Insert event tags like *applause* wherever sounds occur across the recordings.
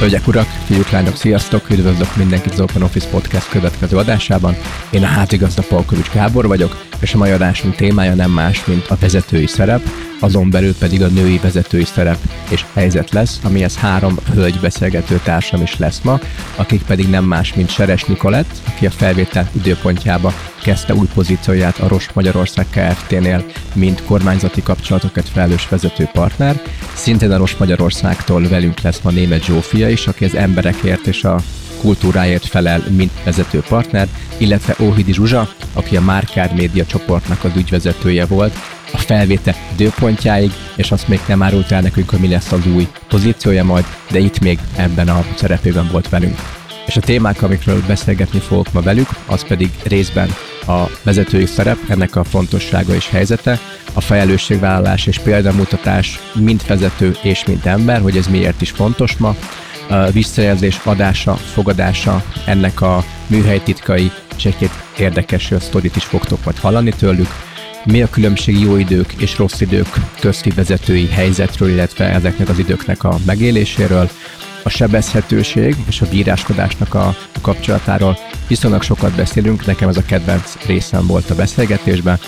Hölgyek, urak, fiúk, lányok, sziasztok! Üdvözlök mindenkit az Open Office Podcast következő adásában. Én a hátigazda Palkovics Gábor vagyok, és a mai adásunk témája nem más, mint a vezetői szerep, azon belül pedig a női vezetői szerep és helyzet lesz, amihez három hölgy beszélgető társam is lesz ma, akik pedig nem más, mint Seres Nikolett, aki a felvétel időpontjába kezdte új pozícióját a Rost Magyarország Kft-nél, mint kormányzati kapcsolatokat felelős vezető partner. Szintén a Rost Magyarországtól velünk lesz ma német Zsófia is, aki az emberekért és a kultúráért felel, mint vezető partner, illetve Óhidi Zsuzsa, aki a Márkár Média csoportnak az ügyvezetője volt, a felvétel időpontjáig, és azt még nem árult el nekünk, hogy mi lesz az új pozíciója majd, de itt még ebben a szerepében volt velünk. És a témák, amikről beszélgetni fogok ma velük, az pedig részben a vezetői szerep, ennek a fontossága és helyzete, a felelősségvállalás és példamutatás, mint vezető és mint ember, hogy ez miért is fontos ma, a visszajelzés adása, fogadása, ennek a műhelytitkai, és egy-két érdekes sztorit is fogtok majd hallani tőlük, mi a különbség jó idők és rossz idők közti vezetői helyzetről, illetve ezeknek az időknek a megéléséről, a sebezhetőség és a bíráskodásnak a kapcsolatáról viszonylag sokat beszélünk, nekem ez a kedvenc részem volt a beszélgetésben,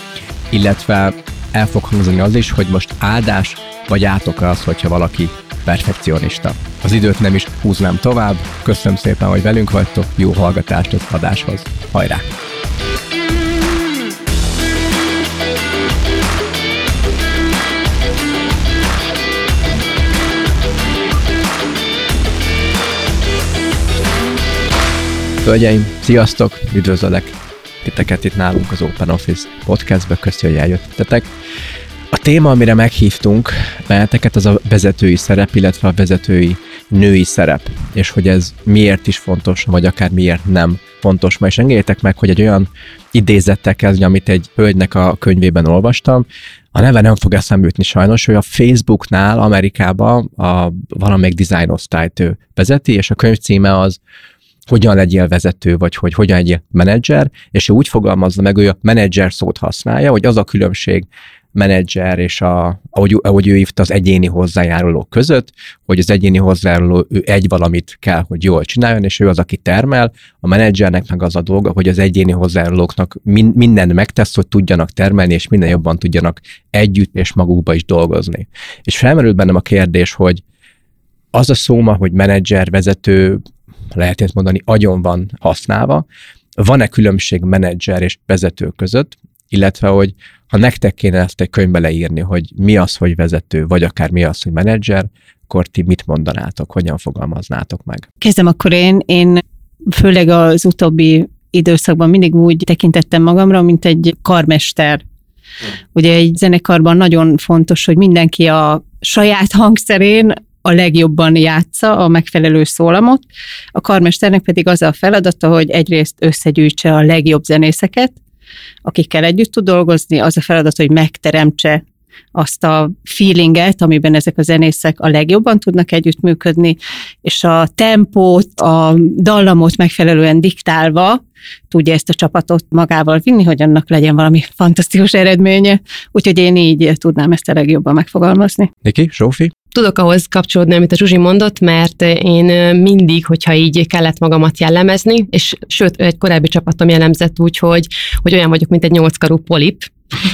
illetve el fog hangzani az is, hogy most áldás vagy átok az, hogyha valaki perfekcionista. Az időt nem is húznám tovább, köszönöm szépen, hogy velünk vagytok, jó hallgatást az adáshoz. Hajrá! Hölgyeim, sziasztok! Üdvözöllek titeket itt nálunk az Open Office podcastbe, köszi, hogy eljöttetek. A téma, amire meghívtunk benneteket, az a vezetői szerep, illetve a vezetői női szerep, és hogy ez miért is fontos, vagy akár miért nem fontos ma. És engedjétek meg, hogy egy olyan idézettel kezdje, amit egy hölgynek a könyvében olvastam, a neve nem fog eszembe jutni sajnos, hogy a Facebooknál Amerikában a valamelyik design osztályt ő vezeti, és a könyv címe az hogyan legyél vezető, vagy hogy hogyan legyél menedzser, és ő úgy fogalmazza meg, hogy a menedzser szót használja, hogy az a különbség menedzser és a, ahogy, ahogy ő hívta az egyéni hozzájárulók között, hogy az egyéni hozzájáruló ő egy valamit kell, hogy jól csináljon, és ő az, aki termel, a menedzsernek meg az a dolga, hogy az egyéni hozzájárulóknak min, mindent megtesz, hogy tudjanak termelni, és minden jobban tudjanak együtt és magukba is dolgozni. És felmerült bennem a kérdés, hogy az a szóma, hogy menedzser, vezető, lehet ezt mondani, agyon van használva. Van-e különbség menedzser és vezető között, illetve hogy ha nektek kéne ezt egy könyvbe leírni, hogy mi az, hogy vezető, vagy akár mi az, hogy menedzser, akkor ti mit mondanátok, hogyan fogalmaznátok meg? Kezdem akkor én. Én főleg az utóbbi időszakban mindig úgy tekintettem magamra, mint egy karmester. Ugye egy zenekarban nagyon fontos, hogy mindenki a saját hangszerén a legjobban játsza a megfelelő szólamot. A karmesternek pedig az a feladata, hogy egyrészt összegyűjtse a legjobb zenészeket, akikkel együtt tud dolgozni, az a feladat, hogy megteremtse azt a feelinget, amiben ezek a zenészek a legjobban tudnak együttműködni, és a tempót, a dallamot megfelelően diktálva tudja ezt a csapatot magával vinni, hogy annak legyen valami fantasztikus eredménye. Úgyhogy én így tudnám ezt a legjobban megfogalmazni. Niki, Zsófi? Tudok ahhoz kapcsolódni, amit a Zsuzsi mondott, mert én mindig, hogyha így kellett magamat jellemezni, és sőt, egy korábbi csapatom jellemzett úgy, hogy, hogy olyan vagyok, mint egy nyolckarú polip,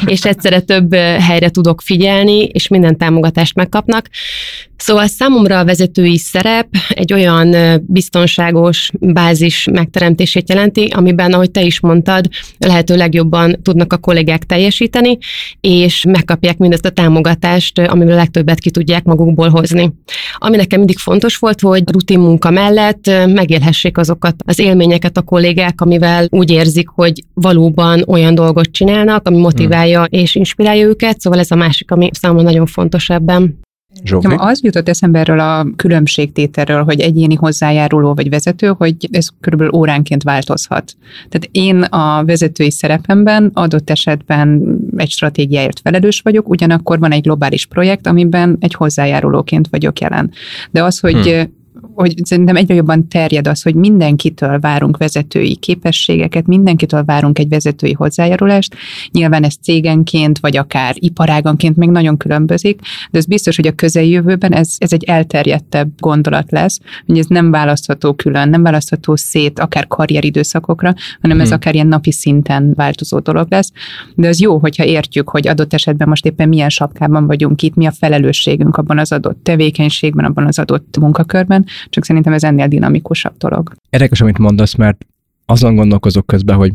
és egyszerre több helyre tudok figyelni, és minden támogatást megkapnak. Szóval számomra a vezetői szerep egy olyan biztonságos bázis megteremtését jelenti, amiben, ahogy te is mondtad, lehető legjobban tudnak a kollégák teljesíteni, és megkapják mindezt a támogatást, amivel a legtöbbet ki tudják magukból hozni. Ami nekem mindig fontos volt, hogy rutin munka mellett megélhessék azokat az élményeket a kollégák, amivel úgy érzik, hogy valóban olyan dolgot csinálnak, ami motiválja és inspirálja őket, szóval ez a másik, ami számomra nagyon fontos ebben. Zsófi? Az jutott eszembe erről a különbségtételről, hogy egyéni hozzájáruló vagy vezető, hogy ez körülbelül óránként változhat. Tehát én a vezetői szerepemben adott esetben egy stratégiáért felelős vagyok, ugyanakkor van egy globális projekt, amiben egy hozzájárulóként vagyok jelen. De az, hogy hmm hogy szerintem egyre jobban terjed az, hogy mindenkitől várunk vezetői képességeket, mindenkitől várunk egy vezetői hozzájárulást. Nyilván ez cégenként, vagy akár iparáganként még nagyon különbözik, de ez biztos, hogy a közeljövőben ez, ez egy elterjedtebb gondolat lesz, hogy ez nem választható külön, nem választható szét akár karrieridőszakokra, hanem ez hmm. akár ilyen napi szinten változó dolog lesz. De az jó, hogyha értjük, hogy adott esetben most éppen milyen sapkában vagyunk itt, mi a felelősségünk abban az adott tevékenységben, abban az adott munkakörben, csak szerintem ez ennél dinamikusabb dolog. Érdekes, amit mondasz, mert azon gondolkozok közben, hogy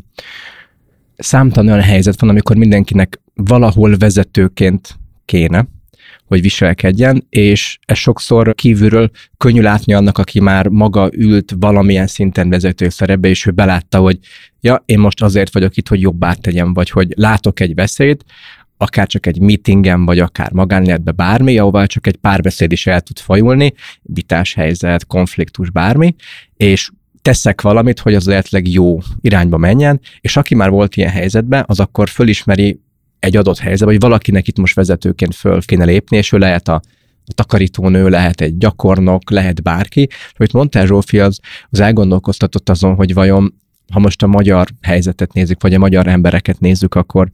számtalan olyan helyzet van, amikor mindenkinek valahol vezetőként kéne, hogy viselkedjen, és ez sokszor kívülről könnyű látni annak, aki már maga ült valamilyen szinten vezető szerepbe, és ő belátta, hogy ja, én most azért vagyok itt, hogy jobbá tegyem, vagy hogy látok egy veszélyt, akár csak egy meetingen, vagy akár magánéletbe bármi, ahová csak egy párbeszéd is el tud fajulni, vitás helyzet, konfliktus, bármi, és teszek valamit, hogy az lehetleg jó irányba menjen, és aki már volt ilyen helyzetben, az akkor fölismeri egy adott helyzetben, hogy valakinek itt most vezetőként föl kéne lépni, és ő lehet a, a takarítónő, lehet egy gyakornok, lehet bárki. Amit mondtál Zsófi, az, az elgondolkoztatott azon, hogy vajon ha most a magyar helyzetet nézzük, vagy a magyar embereket nézzük, akkor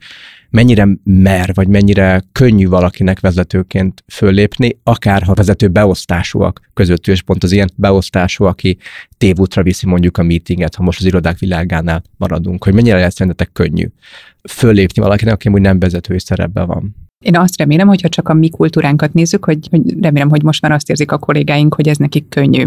mennyire mer, vagy mennyire könnyű valakinek vezetőként föllépni, akár ha vezető beosztásúak között, és pont az ilyen beosztású, aki tévútra viszi mondjuk a meetinget, ha most az irodák világánál maradunk, hogy mennyire lesz szerintetek könnyű föllépni valakinek, aki úgy nem vezetői szerepben van. Én azt remélem, hogyha csak a mi kultúránkat nézzük, hogy, hogy remélem, hogy most már azt érzik a kollégáink, hogy ez nekik könnyű.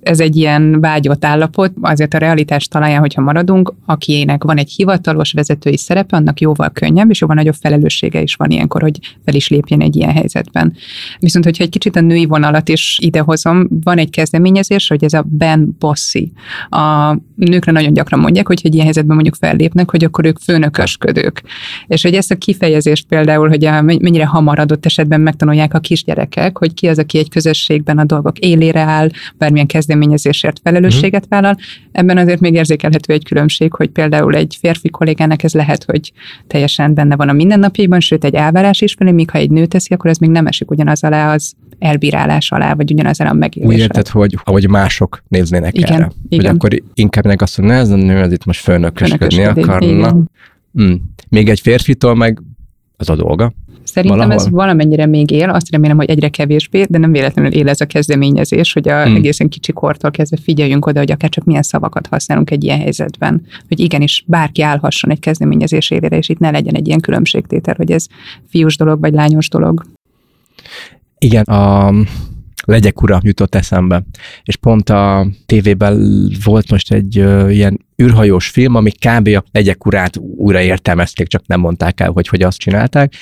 Ez egy ilyen vágyott állapot, azért a realitás talaján, hogyha maradunk, akinek van egy hivatalos vezetői szerepe, annak jóval könnyebb, és jóval nagyobb felelőssége is van ilyenkor, hogy fel is lépjen egy ilyen helyzetben. Viszont, hogyha egy kicsit a női vonalat is idehozom, van egy kezdeményezés, hogy ez a Ben Bossy. A nőkre nagyon gyakran mondják, hogy egy ilyen helyzetben mondjuk fellépnek, hogy akkor ők főnökösködők. És hogy ezt a kifejezést például, hogy mennyire hamar adott esetben megtanulják a kisgyerekek, hogy ki az, aki egy közösségben a dolgok élére áll, bármilyen kezdeményezésért felelősséget mhm. vállal. Ebben azért még érzékelhető egy különbség, hogy például egy férfi kollégának ez lehet, hogy teljesen benne van a mindennapjaiban, sőt egy elvárás is felé, míg ha egy nő teszi, akkor ez még nem esik ugyanaz alá az elbírálás alá, vagy ugyanaz alá a megélés. Úgy érted, hogy ahogy mások néznének igen, erre. Igen. Hogy akkor inkább meg azt mondja, ez a nő, az itt most főnökösködni akarna. Mm. Még egy férfitól meg az a dolga. Szerintem Valahol. ez valamennyire még él, azt remélem, hogy egyre kevésbé, de nem véletlenül él ez a kezdeményezés, hogy a hmm. egészen kicsi kortól kezdve figyeljünk oda, hogy akár csak milyen szavakat használunk egy ilyen helyzetben, hogy igenis bárki állhasson egy kezdeményezés élére, és itt ne legyen egy ilyen különbségtétel, hogy ez fiús dolog vagy lányos dolog. Igen, a legyek ura jutott eszembe. És pont a tévében volt most egy ö, ilyen űrhajós film, ami kb. a legyek urát újra értelmezték, csak nem mondták el, hogy hogy azt csinálták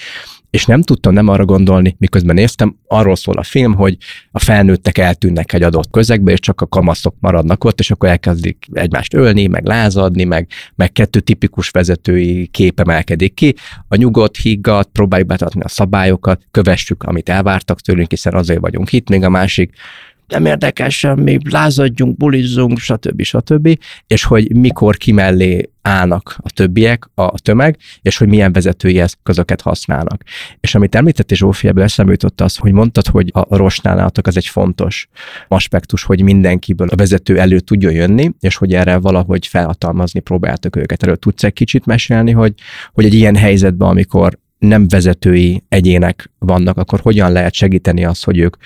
és nem tudtam nem arra gondolni, miközben néztem, arról szól a film, hogy a felnőttek eltűnnek egy adott közegbe, és csak a kamaszok maradnak ott, és akkor elkezdik egymást ölni, meg lázadni, meg, meg kettő tipikus vezetői kép emelkedik ki. A nyugodt, higgadt, próbáljuk betartani a szabályokat, kövessük, amit elvártak tőlünk, hiszen azért vagyunk itt, még a másik nem érdekes semmi, lázadjunk, bulizzunk, stb. stb. És hogy mikor kimellé állnak a többiek, a tömeg, és hogy milyen vezetői eszközöket használnak. És amit említettél Zsófi, ebből eszembe jutott az, hogy mondtad, hogy a rosnál az egy fontos aspektus, hogy mindenkiből a vezető elő tudjon jönni, és hogy erre valahogy felhatalmazni próbáltak őket. Erről tudsz egy kicsit mesélni, hogy, hogy egy ilyen helyzetben, amikor nem vezetői egyének vannak, akkor hogyan lehet segíteni azt, hogy ők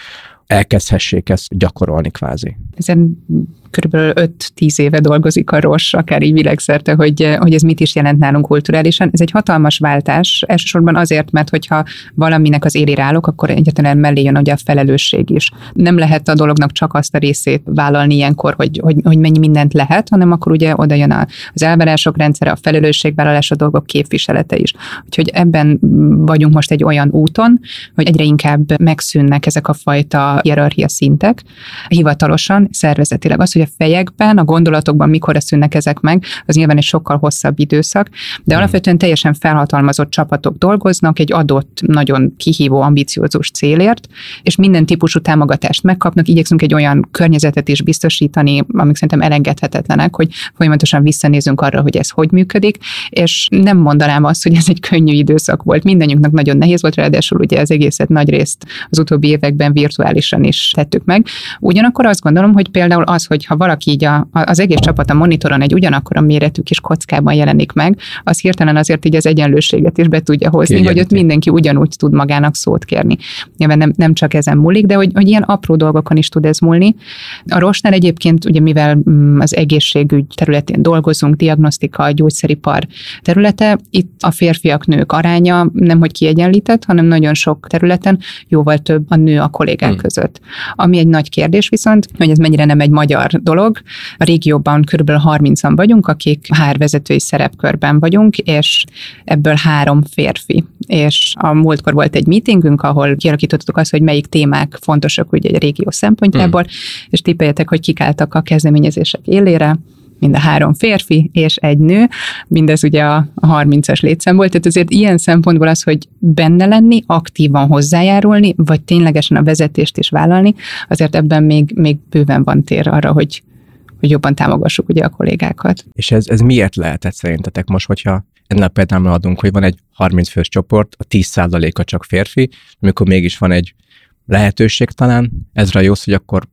elkezdhessék ezt gyakorolni kvázi. Ezen körülbelül 5-10 éve dolgozik a ROS, akár így világszerte, hogy, hogy ez mit is jelent nálunk kulturálisan. Ez egy hatalmas váltás, elsősorban azért, mert hogyha valaminek az élére állok, akkor egyetlen mellé jön ugye a felelősség is. Nem lehet a dolognak csak azt a részét vállalni ilyenkor, hogy, hogy, hogy mennyi mindent lehet, hanem akkor ugye oda jön az elvárások rendszere, a felelősségvállalás, a dolgok képviselete is. Úgyhogy ebben vagyunk most egy olyan úton, hogy egyre inkább megszűnnek ezek a fajta hierarchia szintek, hivatalosan, szervezetileg az, hogy hogy a fejekben, a gondolatokban mikor szűnnek ezek meg, az nyilván egy sokkal hosszabb időszak, de hmm. alapvetően teljesen felhatalmazott csapatok dolgoznak egy adott, nagyon kihívó, ambiciózus célért, és minden típusú támogatást megkapnak, igyekszünk egy olyan környezetet is biztosítani, amik szerintem elengedhetetlenek, hogy folyamatosan visszanézünk arra, hogy ez hogy működik, és nem mondanám azt, hogy ez egy könnyű időszak volt. Mindannyiunknak nagyon nehéz volt, ráadásul ugye az egészet nagy részt az utóbbi években virtuálisan is tettük meg. Ugyanakkor azt gondolom, hogy például az, hogy ha valaki így a, az egész csapat a monitoron egy ugyanakkor a méretű kis kockában jelenik meg, az hirtelen azért így az egyenlőséget is be tudja hozni, Kiegyenlíti. hogy ott mindenki ugyanúgy tud magának szót kérni. Nyilván nem, nem csak ezen múlik, de hogy, hogy ilyen apró dolgokon is tud ez múlni. A Rosnál egyébként, ugye mivel mm, az egészségügy területén dolgozunk, diagnosztika, gyógyszeripar területe, itt a férfiak, nők aránya nem hogy kiegyenlített, hanem nagyon sok területen jóval több a nő a kollégák hmm. között. Ami egy nagy kérdés viszont, hogy ez mennyire nem egy magyar dolog. A régióban kb. 30-an vagyunk, akik hárvezetői szerepkörben vagyunk, és ebből három férfi. És a múltkor volt egy meetingünk, ahol kialakítottuk azt, hogy melyik témák fontosak ugye egy régió szempontjából, hmm. és tippeljetek, hogy kik álltak a kezdeményezések élére mind a három férfi és egy nő, mindez ugye a 30-as létszám volt, tehát azért ilyen szempontból az, hogy benne lenni, aktívan hozzájárulni, vagy ténylegesen a vezetést is vállalni, azért ebben még, még bőven van tér arra, hogy, hogy jobban támogassuk ugye a kollégákat. És ez, ez miért lehetett szerintetek most, hogyha ennél például adunk, hogy van egy 30 fős csoport, a 10%-a csak férfi, amikor mégis van egy lehetőség talán ezre jó, hogy akkor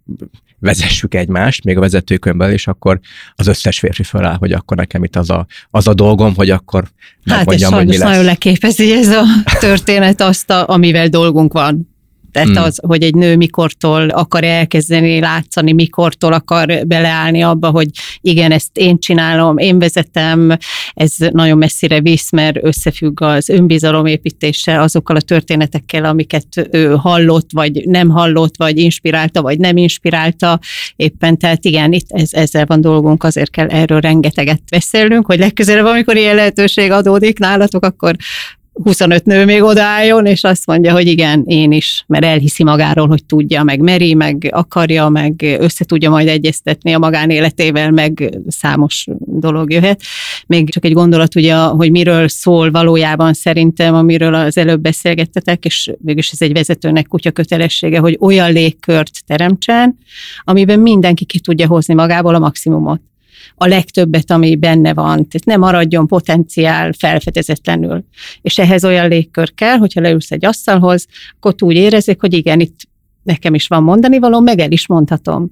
vezessük egymást, még a vezetőkön és akkor az összes férfi feláll, hogy akkor nekem itt az a, az a dolgom, hogy akkor Hát és sajnos nagyon leképezi ez a történet azt, a, amivel dolgunk van. Tehát hmm. az, hogy egy nő mikortól akar elkezdeni látszani, mikortól akar beleállni abba, hogy igen, ezt én csinálom, én vezetem, ez nagyon messzire visz, mert összefügg az önbizalomépítése azokkal a történetekkel, amiket ő hallott, vagy nem hallott, vagy inspirálta, vagy nem inspirálta éppen. Tehát igen, itt ez, ezzel van dolgunk, azért kell erről rengeteget beszélnünk, hogy legközelebb, amikor ilyen lehetőség adódik nálatok, akkor 25 nő még odaálljon, és azt mondja, hogy igen, én is, mert elhiszi magáról, hogy tudja, meg meri, meg akarja, meg össze tudja majd egyeztetni a magánéletével, meg számos dolog jöhet. Még csak egy gondolat, ugye, hogy miről szól valójában szerintem, amiről az előbb beszélgettetek, és mégis ez egy vezetőnek kutya kötelessége, hogy olyan légkört teremtsen, amiben mindenki ki tudja hozni magából a maximumot a legtöbbet, ami benne van. Tehát ne maradjon potenciál felfedezetlenül. És ehhez olyan légkör kell, hogyha leülsz egy asztalhoz, akkor úgy érezzék, hogy igen, itt nekem is van mondani való, meg el is mondhatom.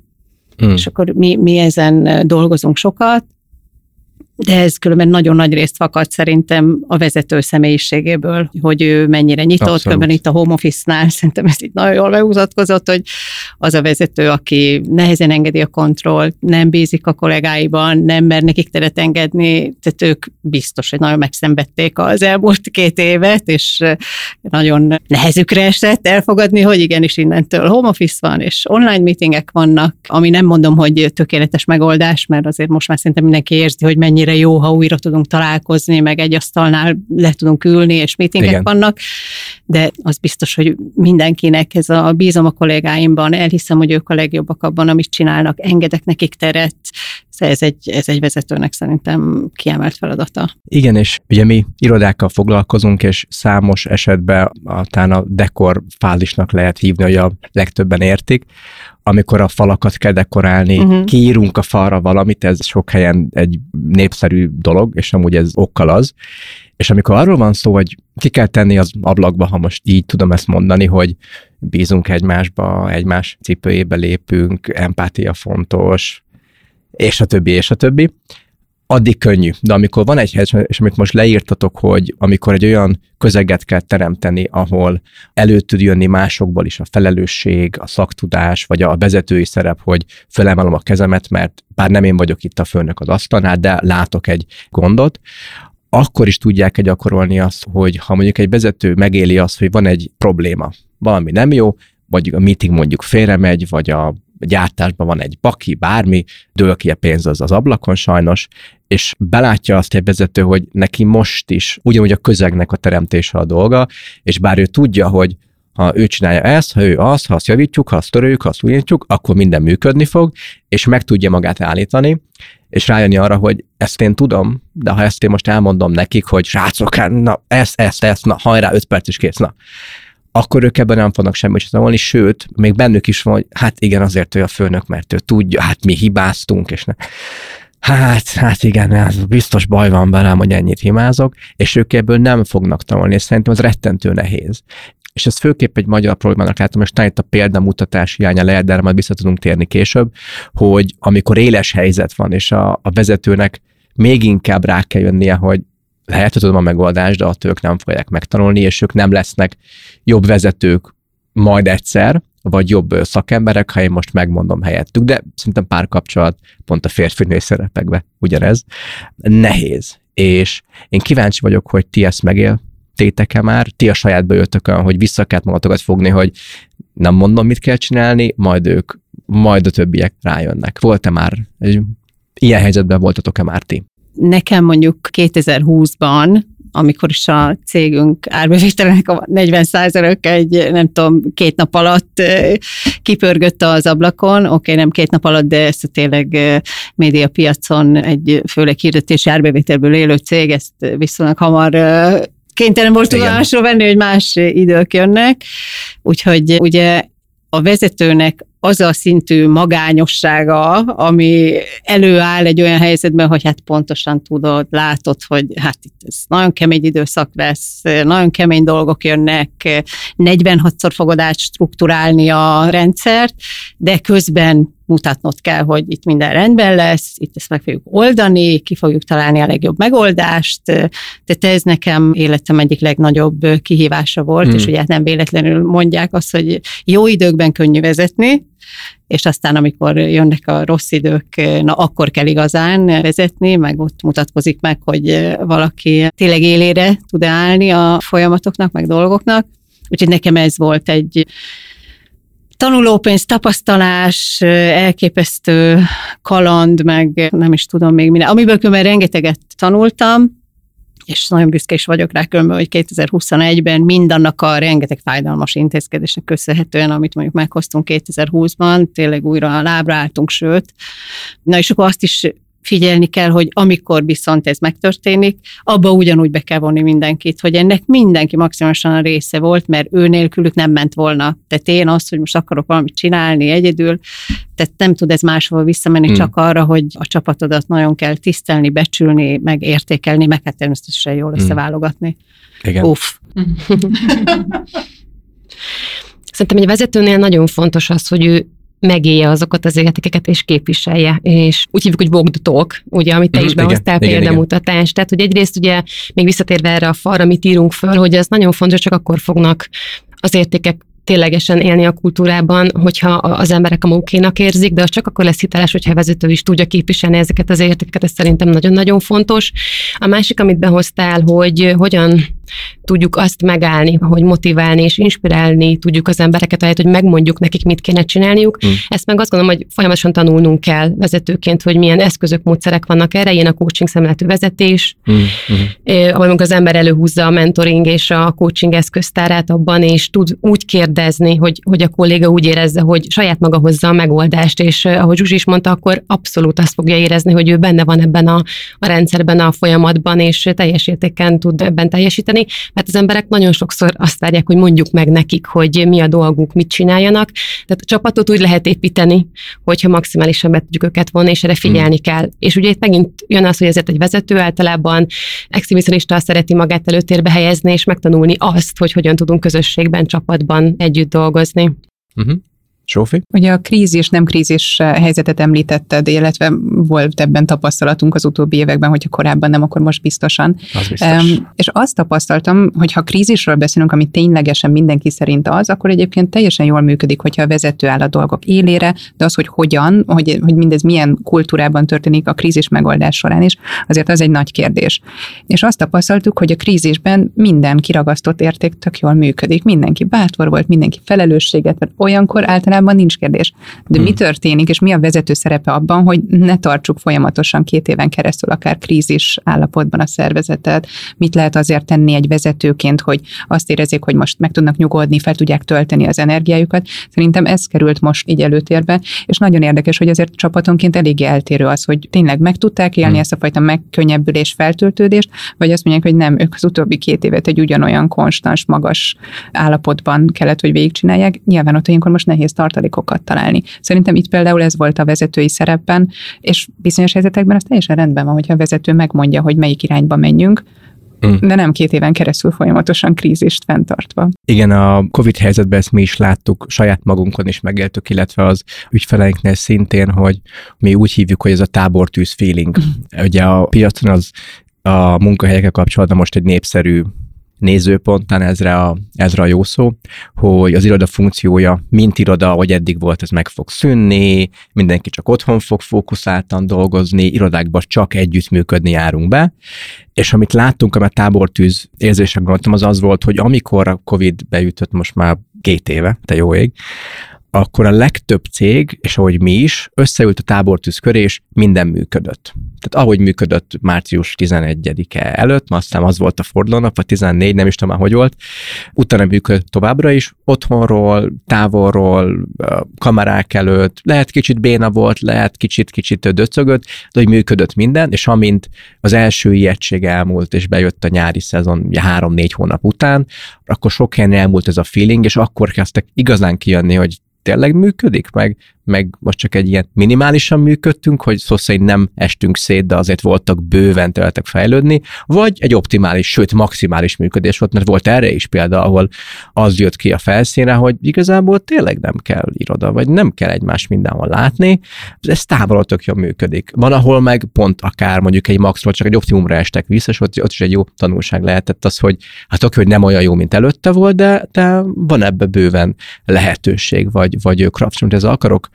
Hmm. És akkor mi, mi ezen dolgozunk sokat, de ez különben nagyon nagy részt fakad szerintem a vezető személyiségéből, hogy ő mennyire nyitott, Abszolút. különben itt a home office-nál szerintem ez itt nagyon jól megmutatkozott, hogy az a vezető, aki nehezen engedi a kontrollt, nem bízik a kollégáiban, nem mer nekik teret engedni, tehát ők biztos, hogy nagyon megszenvedték az elmúlt két évet, és nagyon nehezükre esett elfogadni, hogy igenis innentől home office van, és online meetingek vannak, ami nem mondom, hogy tökéletes megoldás, mert azért most már szerintem mindenki érzi, hogy mennyi mennyire jó, ha újra tudunk találkozni, meg egy asztalnál le tudunk ülni, és meetingek Igen. vannak, de az biztos, hogy mindenkinek ez a bízom a kollégáimban, elhiszem, hogy ők a legjobbak abban, amit csinálnak, engedek nekik teret, ez egy, ez egy vezetőnek szerintem kiemelt feladata. Igen, és ugye mi irodákkal foglalkozunk, és számos esetben talán a dekor fázisnak lehet hívni, hogy a legtöbben értik, amikor a falakat kell dekorálni, uh-huh. kiírunk a falra valamit, ez sok helyen egy népszerű dolog, és amúgy ez okkal az. És amikor arról van szó, hogy ki kell tenni az ablakba, ha most így tudom ezt mondani, hogy bízunk egymásba, egymás cipőjébe lépünk, empátia fontos, és a többi, és a többi, addig könnyű. De amikor van egy hely, és amit most leírtatok, hogy amikor egy olyan közeget kell teremteni, ahol elő tud jönni másokból is a felelősség, a szaktudás, vagy a vezetői szerep, hogy felemelem a kezemet, mert bár nem én vagyok itt a főnök az asztalnál, de látok egy gondot, akkor is tudják gyakorolni azt, hogy ha mondjuk egy vezető megéli azt, hogy van egy probléma, valami nem jó, vagy a meeting mondjuk félremegy, vagy a gyártásban van egy baki, bármi, dől ki a pénz az az ablakon sajnos, és belátja azt egy vezető, hogy neki most is ugyanúgy a közegnek a teremtése a dolga, és bár ő tudja, hogy ha ő csinálja ezt, ha ő azt, ha azt javítjuk, ha azt törőjük, ha azt újítjuk, akkor minden működni fog, és meg tudja magát állítani, és rájönni arra, hogy ezt én tudom, de ha ezt én most elmondom nekik, hogy srácok, hát, na, ezt, ezt, ezt, na, hajrá, öt perc is kész, na, akkor ők ebben nem fognak semmit tanulni, sőt, még bennük is van, hogy hát igen, azért ő a főnök, mert ő tudja, hát mi hibáztunk, és ne. Hát, hát igen, ez biztos baj van velem, hogy ennyit himázok, és ők ebből nem fognak tanulni, és szerintem ez rettentő nehéz. És ez főképp egy magyar problémának látom, és talán itt a példamutatás hiánya lehet, de erre majd vissza tudunk térni később, hogy amikor éles helyzet van, és a, a vezetőnek még inkább rá kell jönnie, hogy lehet, hogy tudom a megoldást, de attól ők nem fogják megtanulni, és ők nem lesznek jobb vezetők majd egyszer, vagy jobb szakemberek, ha én most megmondom helyettük, de szerintem párkapcsolat pont a férfinői szerepekbe ugyanez. Nehéz. És én kíváncsi vagyok, hogy ti ezt megéltétek-e már, ti a saját jöttökön, hogy vissza kellett magatokat fogni, hogy nem mondom, mit kell csinálni, majd ők, majd a többiek rájönnek. Volt-e már, ilyen helyzetben voltatok-e már ti? Nekem mondjuk 2020-ban amikor is a cégünk árbevételének a 40 egy, nem tudom, két nap alatt kipörgött az ablakon, oké, okay, nem két nap alatt, de ezt a tényleg médiapiacon egy főleg hirdetési árbevételből élő cég, ezt viszonylag hamar kénytelen volt tudomásról venni, hogy más idők jönnek. Úgyhogy ugye a vezetőnek az a szintű magányossága, ami előáll egy olyan helyzetben, hogy hát pontosan tudod, látod, hogy hát itt ez nagyon kemény időszak lesz, nagyon kemény dolgok jönnek, 46-szor fogod átstruktúrálni a rendszert, de közben mutatnod kell, hogy itt minden rendben lesz, itt ezt meg fogjuk oldani, ki fogjuk találni a legjobb megoldást. Tehát ez nekem életem egyik legnagyobb kihívása volt, hmm. és ugye hát nem véletlenül mondják azt, hogy jó időkben könnyű vezetni, és aztán amikor jönnek a rossz idők, na akkor kell igazán vezetni, meg ott mutatkozik meg, hogy valaki tényleg élére tud állni a folyamatoknak, meg dolgoknak. Úgyhogy nekem ez volt egy tanulópénz, tapasztalás, elképesztő kaland, meg nem is tudom még minden. Amiből különben rengeteget tanultam, és nagyon büszke is vagyok rá különben, hogy 2021-ben mindannak a rengeteg fájdalmas intézkedésnek köszönhetően, amit mondjuk meghoztunk 2020-ban, tényleg újra a lábra álltunk, sőt. Na és akkor azt is figyelni kell, hogy amikor viszont ez megtörténik, abba ugyanúgy be kell vonni mindenkit, hogy ennek mindenki maximálisan a része volt, mert ő nélkülük nem ment volna. Tehát én azt, hogy most akarok valamit csinálni egyedül, tehát nem tud ez máshol visszamenni, hmm. csak arra, hogy a csapatodat nagyon kell tisztelni, becsülni, meg értékelni, meg hát természetesen jól hmm. összeválogatni. Igen. Uff. *laughs* Szerintem egy vezetőnél nagyon fontos az, hogy ő megélje azokat az értékeket és képviselje. És úgy hívjuk, hogy talk, ugye, amit te mm, is behoztál igen, példamutatást. Tehát, hogy egyrészt ugye még visszatérve erre a falra, amit írunk föl, hogy ez nagyon fontos, csak akkor fognak az értékek ténylegesen élni a kultúrában, hogyha az emberek a munkénak érzik, de az csak akkor lesz hiteles, hogyha a vezető is tudja képviselni ezeket az értékeket, ez szerintem nagyon-nagyon fontos. A másik, amit behoztál, hogy hogyan tudjuk azt megállni, hogy motiválni és inspirálni tudjuk az embereket, ahelyett, hogy megmondjuk nekik, mit kéne csinálniuk. Mm. Ezt meg azt gondolom, hogy folyamatosan tanulnunk kell vezetőként, hogy milyen eszközök, módszerek vannak erre, ilyen a coaching szemletű vezetés, mm. Mm. ahol az ember előhúzza a mentoring és a coaching eszköztárát abban, és tud úgy kérdezni, hogy, hogy a kolléga úgy érezze, hogy saját maga hozza a megoldást, és ahogy Zsuzsi is mondta, akkor abszolút azt fogja érezni, hogy ő benne van ebben a, a rendszerben, a folyamatban, és teljes értéken tud ebben teljesíteni mert az emberek nagyon sokszor azt várják, hogy mondjuk meg nekik, hogy mi a dolguk, mit csináljanak. Tehát a csapatot úgy lehet építeni, hogyha maximálisan be tudjuk őket vonni, és erre figyelni hmm. kell. És ugye itt megint jön az, hogy ezért egy vezető általában exhibicionista szereti magát előtérbe helyezni, és megtanulni azt, hogy hogyan tudunk közösségben, csapatban együtt dolgozni. Uh-huh. Sófi? Ugye a krízis, nem krízis helyzetet említetted, illetve volt ebben tapasztalatunk az utóbbi években, hogyha korábban nem, akkor most biztosan. Az biztos. Um, és azt tapasztaltam, hogy ha krízisről beszélünk, ami ténylegesen mindenki szerint az, akkor egyébként teljesen jól működik, hogyha a vezető áll a dolgok élére, de az, hogy hogyan, hogy, hogy mindez milyen kultúrában történik a krízis megoldás során is, azért az egy nagy kérdés. És azt tapasztaltuk, hogy a krízisben minden kiragasztott érték tök jól működik. Mindenki bátor volt, mindenki felelősséget, mert olyankor általában általában nincs kérdés. De Hmm. mi történik, és mi a vezető szerepe abban, hogy ne tartsuk folyamatosan két éven keresztül akár krízis állapotban a szervezetet? Mit lehet azért tenni egy vezetőként, hogy azt érezzék, hogy most meg tudnak nyugodni, fel tudják tölteni az energiájukat? Szerintem ez került most így előtérbe, és nagyon érdekes, hogy azért csapatonként eléggé eltérő az, hogy tényleg meg tudták élni Hmm. ezt a fajta megkönnyebbülés, feltöltődést, vagy azt mondják, hogy nem, ők az utóbbi két évet egy ugyanolyan konstans, magas állapotban kellett, hogy végigcsinálják. Nyilván ott olyankor most nehéz tartalékokat találni. Szerintem itt például ez volt a vezetői szerepben, és bizonyos helyzetekben az teljesen rendben van, hogyha a vezető megmondja, hogy melyik irányba menjünk, Mm. de nem két éven keresztül folyamatosan krízist fenntartva. Igen, a Covid helyzetben ezt mi is láttuk, saját magunkon is megéltük, illetve az ügyfeleinknél szintén, hogy mi úgy hívjuk, hogy ez a tábortűz feeling. *laughs* Ugye a piacon az a munkahelyekkel kapcsolatban most egy népszerű nézőpont, talán ezre a, ezre a jó szó, hogy az iroda funkciója, mint iroda, ahogy eddig volt, ez meg fog szűnni, mindenki csak otthon fog fókuszáltan dolgozni, irodákban csak együttműködni járunk be, és amit láttunk, amit tábortűz érzésre gondoltam, az az volt, hogy amikor a Covid beütött most már két éve, te jó ég, akkor a legtöbb cég, és ahogy mi is, összeült a tábortűz köré, és minden működött. Tehát ahogy működött március 11-e előtt, ma aztán az volt a fordulónap, vagy 14, nem is tudom már, hogy volt, utána működött továbbra is, otthonról, távolról, kamerák előtt, lehet kicsit béna volt, lehet kicsit-kicsit döcögött, de hogy működött minden, és amint az első ijegység elmúlt, és bejött a nyári szezon három-négy hónap után, akkor sok helyen elmúlt ez a feeling, és akkor kezdtek igazán kijönni, hogy tényleg működik, meg, meg most csak egy ilyen minimálisan működtünk, hogy szó szerint nem estünk szét, de azért voltak bőven területek fejlődni, vagy egy optimális, sőt maximális működés volt, mert volt erre is példa, ahol az jött ki a felszínre, hogy igazából tényleg nem kell iroda, vagy nem kell egymást mindenhol látni, ez távolról tök jól működik. Van, ahol meg pont akár mondjuk egy maxról csak egy optimumra estek vissza, és ott, ott is egy jó tanulság lehetett az, hogy hát oké, hogy nem olyan jó, mint előtte volt, de, de van ebbe bőven lehetőség, vagy, vagy craft, amit ez akarok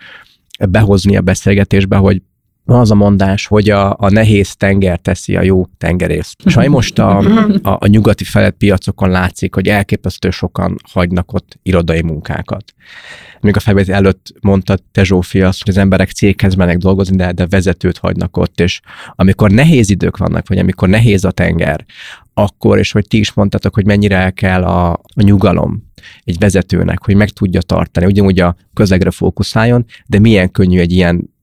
behozni a beszélgetésbe, hogy van az a mondás, hogy a, a nehéz tenger teszi a jó tengerészt. És ami most a, a, a nyugati felett piacokon látszik, hogy elképesztő sokan hagynak ott irodai munkákat. Még a felvétel előtt mondta te Zsófia azt, hogy az emberek céghez mennek dolgozni, de, de vezetőt hagynak ott, és amikor nehéz idők vannak, vagy amikor nehéz a tenger, akkor, és hogy ti is mondtatok, hogy mennyire el kell a, a nyugalom egy vezetőnek, hogy meg tudja tartani, ugyanúgy a közegre fókuszáljon, de milyen könnyű egy ilyen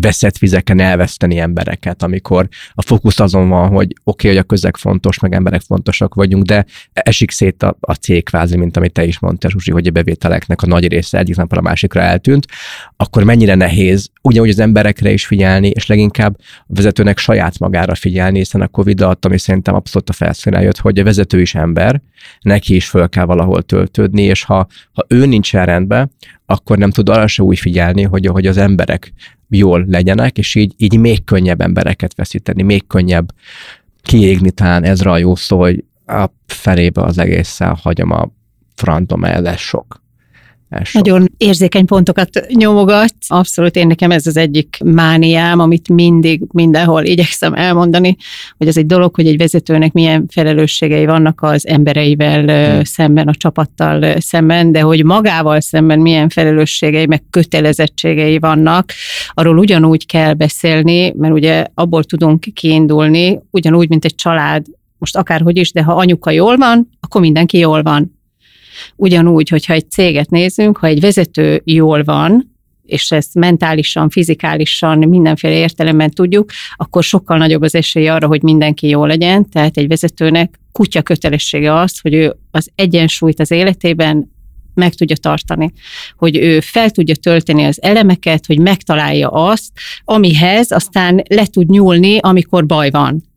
veszett vizeken elveszteni embereket, amikor a fókusz azon van, hogy oké, okay, hogy a közeg fontos, meg emberek fontosak vagyunk, de esik szét a, a cég kvázi, mint amit te is mondtál, Zsuzsi, hogy a bevételeknek a nagy része egyik napra a másikra eltűnt, akkor mennyire nehéz ugyanúgy az emberekre is figyelni, és leginkább a vezetőnek saját magára figyelni, hiszen a Covid alatt, ami szerintem abszolút a felszínre jött, hogy a vezető is ember, neki is föl kell valahol töltődni, és ha, ha ő nincsen rendben, akkor nem tud arra se úgy figyelni, hogy, hogy az emberek jól legyenek, és így, így még könnyebb embereket veszíteni, még könnyebb kiégni talán ez a jó szó, hogy a felébe az egésszel hagyom a francom, el lesz sok. Ez sok. Nagyon érzékeny pontokat nyomogat. Abszolút én nekem ez az egyik mániám, amit mindig, mindenhol igyekszem elmondani, hogy az egy dolog, hogy egy vezetőnek milyen felelősségei vannak az embereivel hmm. szemben, a csapattal szemben, de hogy magával szemben milyen felelősségei, meg kötelezettségei vannak, arról ugyanúgy kell beszélni, mert ugye abból tudunk kiindulni, ugyanúgy, mint egy család, most akárhogy is, de ha anyuka jól van, akkor mindenki jól van Ugyanúgy, hogyha egy céget nézünk, ha egy vezető jól van, és ezt mentálisan, fizikálisan, mindenféle értelemben tudjuk, akkor sokkal nagyobb az esély arra, hogy mindenki jó legyen. Tehát egy vezetőnek kutya kötelessége az, hogy ő az egyensúlyt az életében meg tudja tartani, hogy ő fel tudja tölteni az elemeket, hogy megtalálja azt, amihez aztán le tud nyúlni, amikor baj van.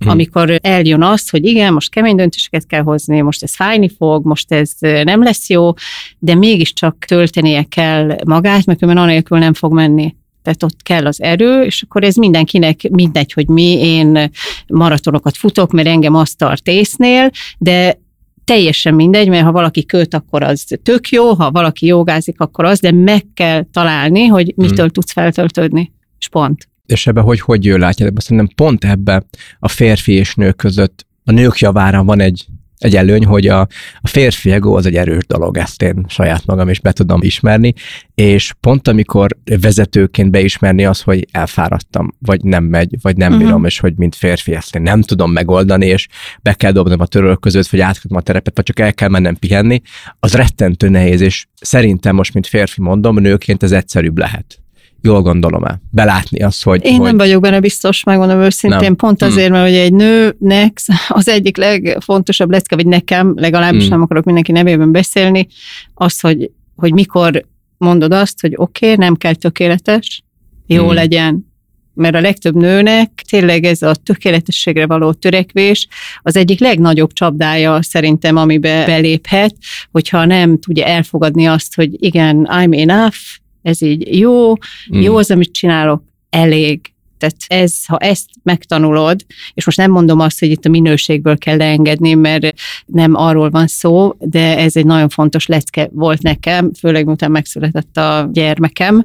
Hmm. amikor eljön az, hogy igen, most kemény döntéseket kell hozni, most ez fájni fog, most ez nem lesz jó, de mégiscsak töltenie kell magát, mert különben anélkül nem fog menni. Tehát ott kell az erő, és akkor ez mindenkinek mindegy, hogy mi, én maratonokat futok, mert engem azt tart észnél, de teljesen mindegy, mert ha valaki költ, akkor az tök jó, ha valaki jogázik, akkor az, de meg kell találni, hogy mitől hmm. tudsz feltöltődni, és pont és ebbe hogy hogy látjátok, szerintem pont ebbe a férfi és nő között a nők javára van egy egy előny, hogy a, a férfi ego az egy erős dolog, ezt én saját magam is be tudom ismerni, és pont amikor vezetőként beismerni az, hogy elfáradtam, vagy nem megy, vagy nem uh-huh. bírom, és hogy mint férfi ezt én nem tudom megoldani, és be kell dobnom a törölök között, vagy átkötöm a terepet, vagy csak el kell mennem pihenni, az rettentő nehéz, és szerintem most, mint férfi mondom, nőként ez egyszerűbb lehet jól gondolom el, belátni azt, hogy... Én hogy... nem vagyok benne biztos, megmondom őszintén, nem. pont azért, hmm. mert hogy egy nőnek az egyik legfontosabb lecke, vagy nekem, legalábbis hmm. nem akarok mindenki nevében beszélni, az, hogy, hogy mikor mondod azt, hogy oké, okay, nem kell tökéletes, jó hmm. legyen, mert a legtöbb nőnek tényleg ez a tökéletességre való törekvés az egyik legnagyobb csapdája szerintem, amibe beléphet, hogyha nem tudja elfogadni azt, hogy igen, I'm enough, ez így jó, mm. jó az, amit csinálok, elég. Tehát ez, ha ezt megtanulod, és most nem mondom azt, hogy itt a minőségből kell leengedni, mert nem arról van szó, de ez egy nagyon fontos lecke volt nekem, főleg miután megszületett a gyermekem,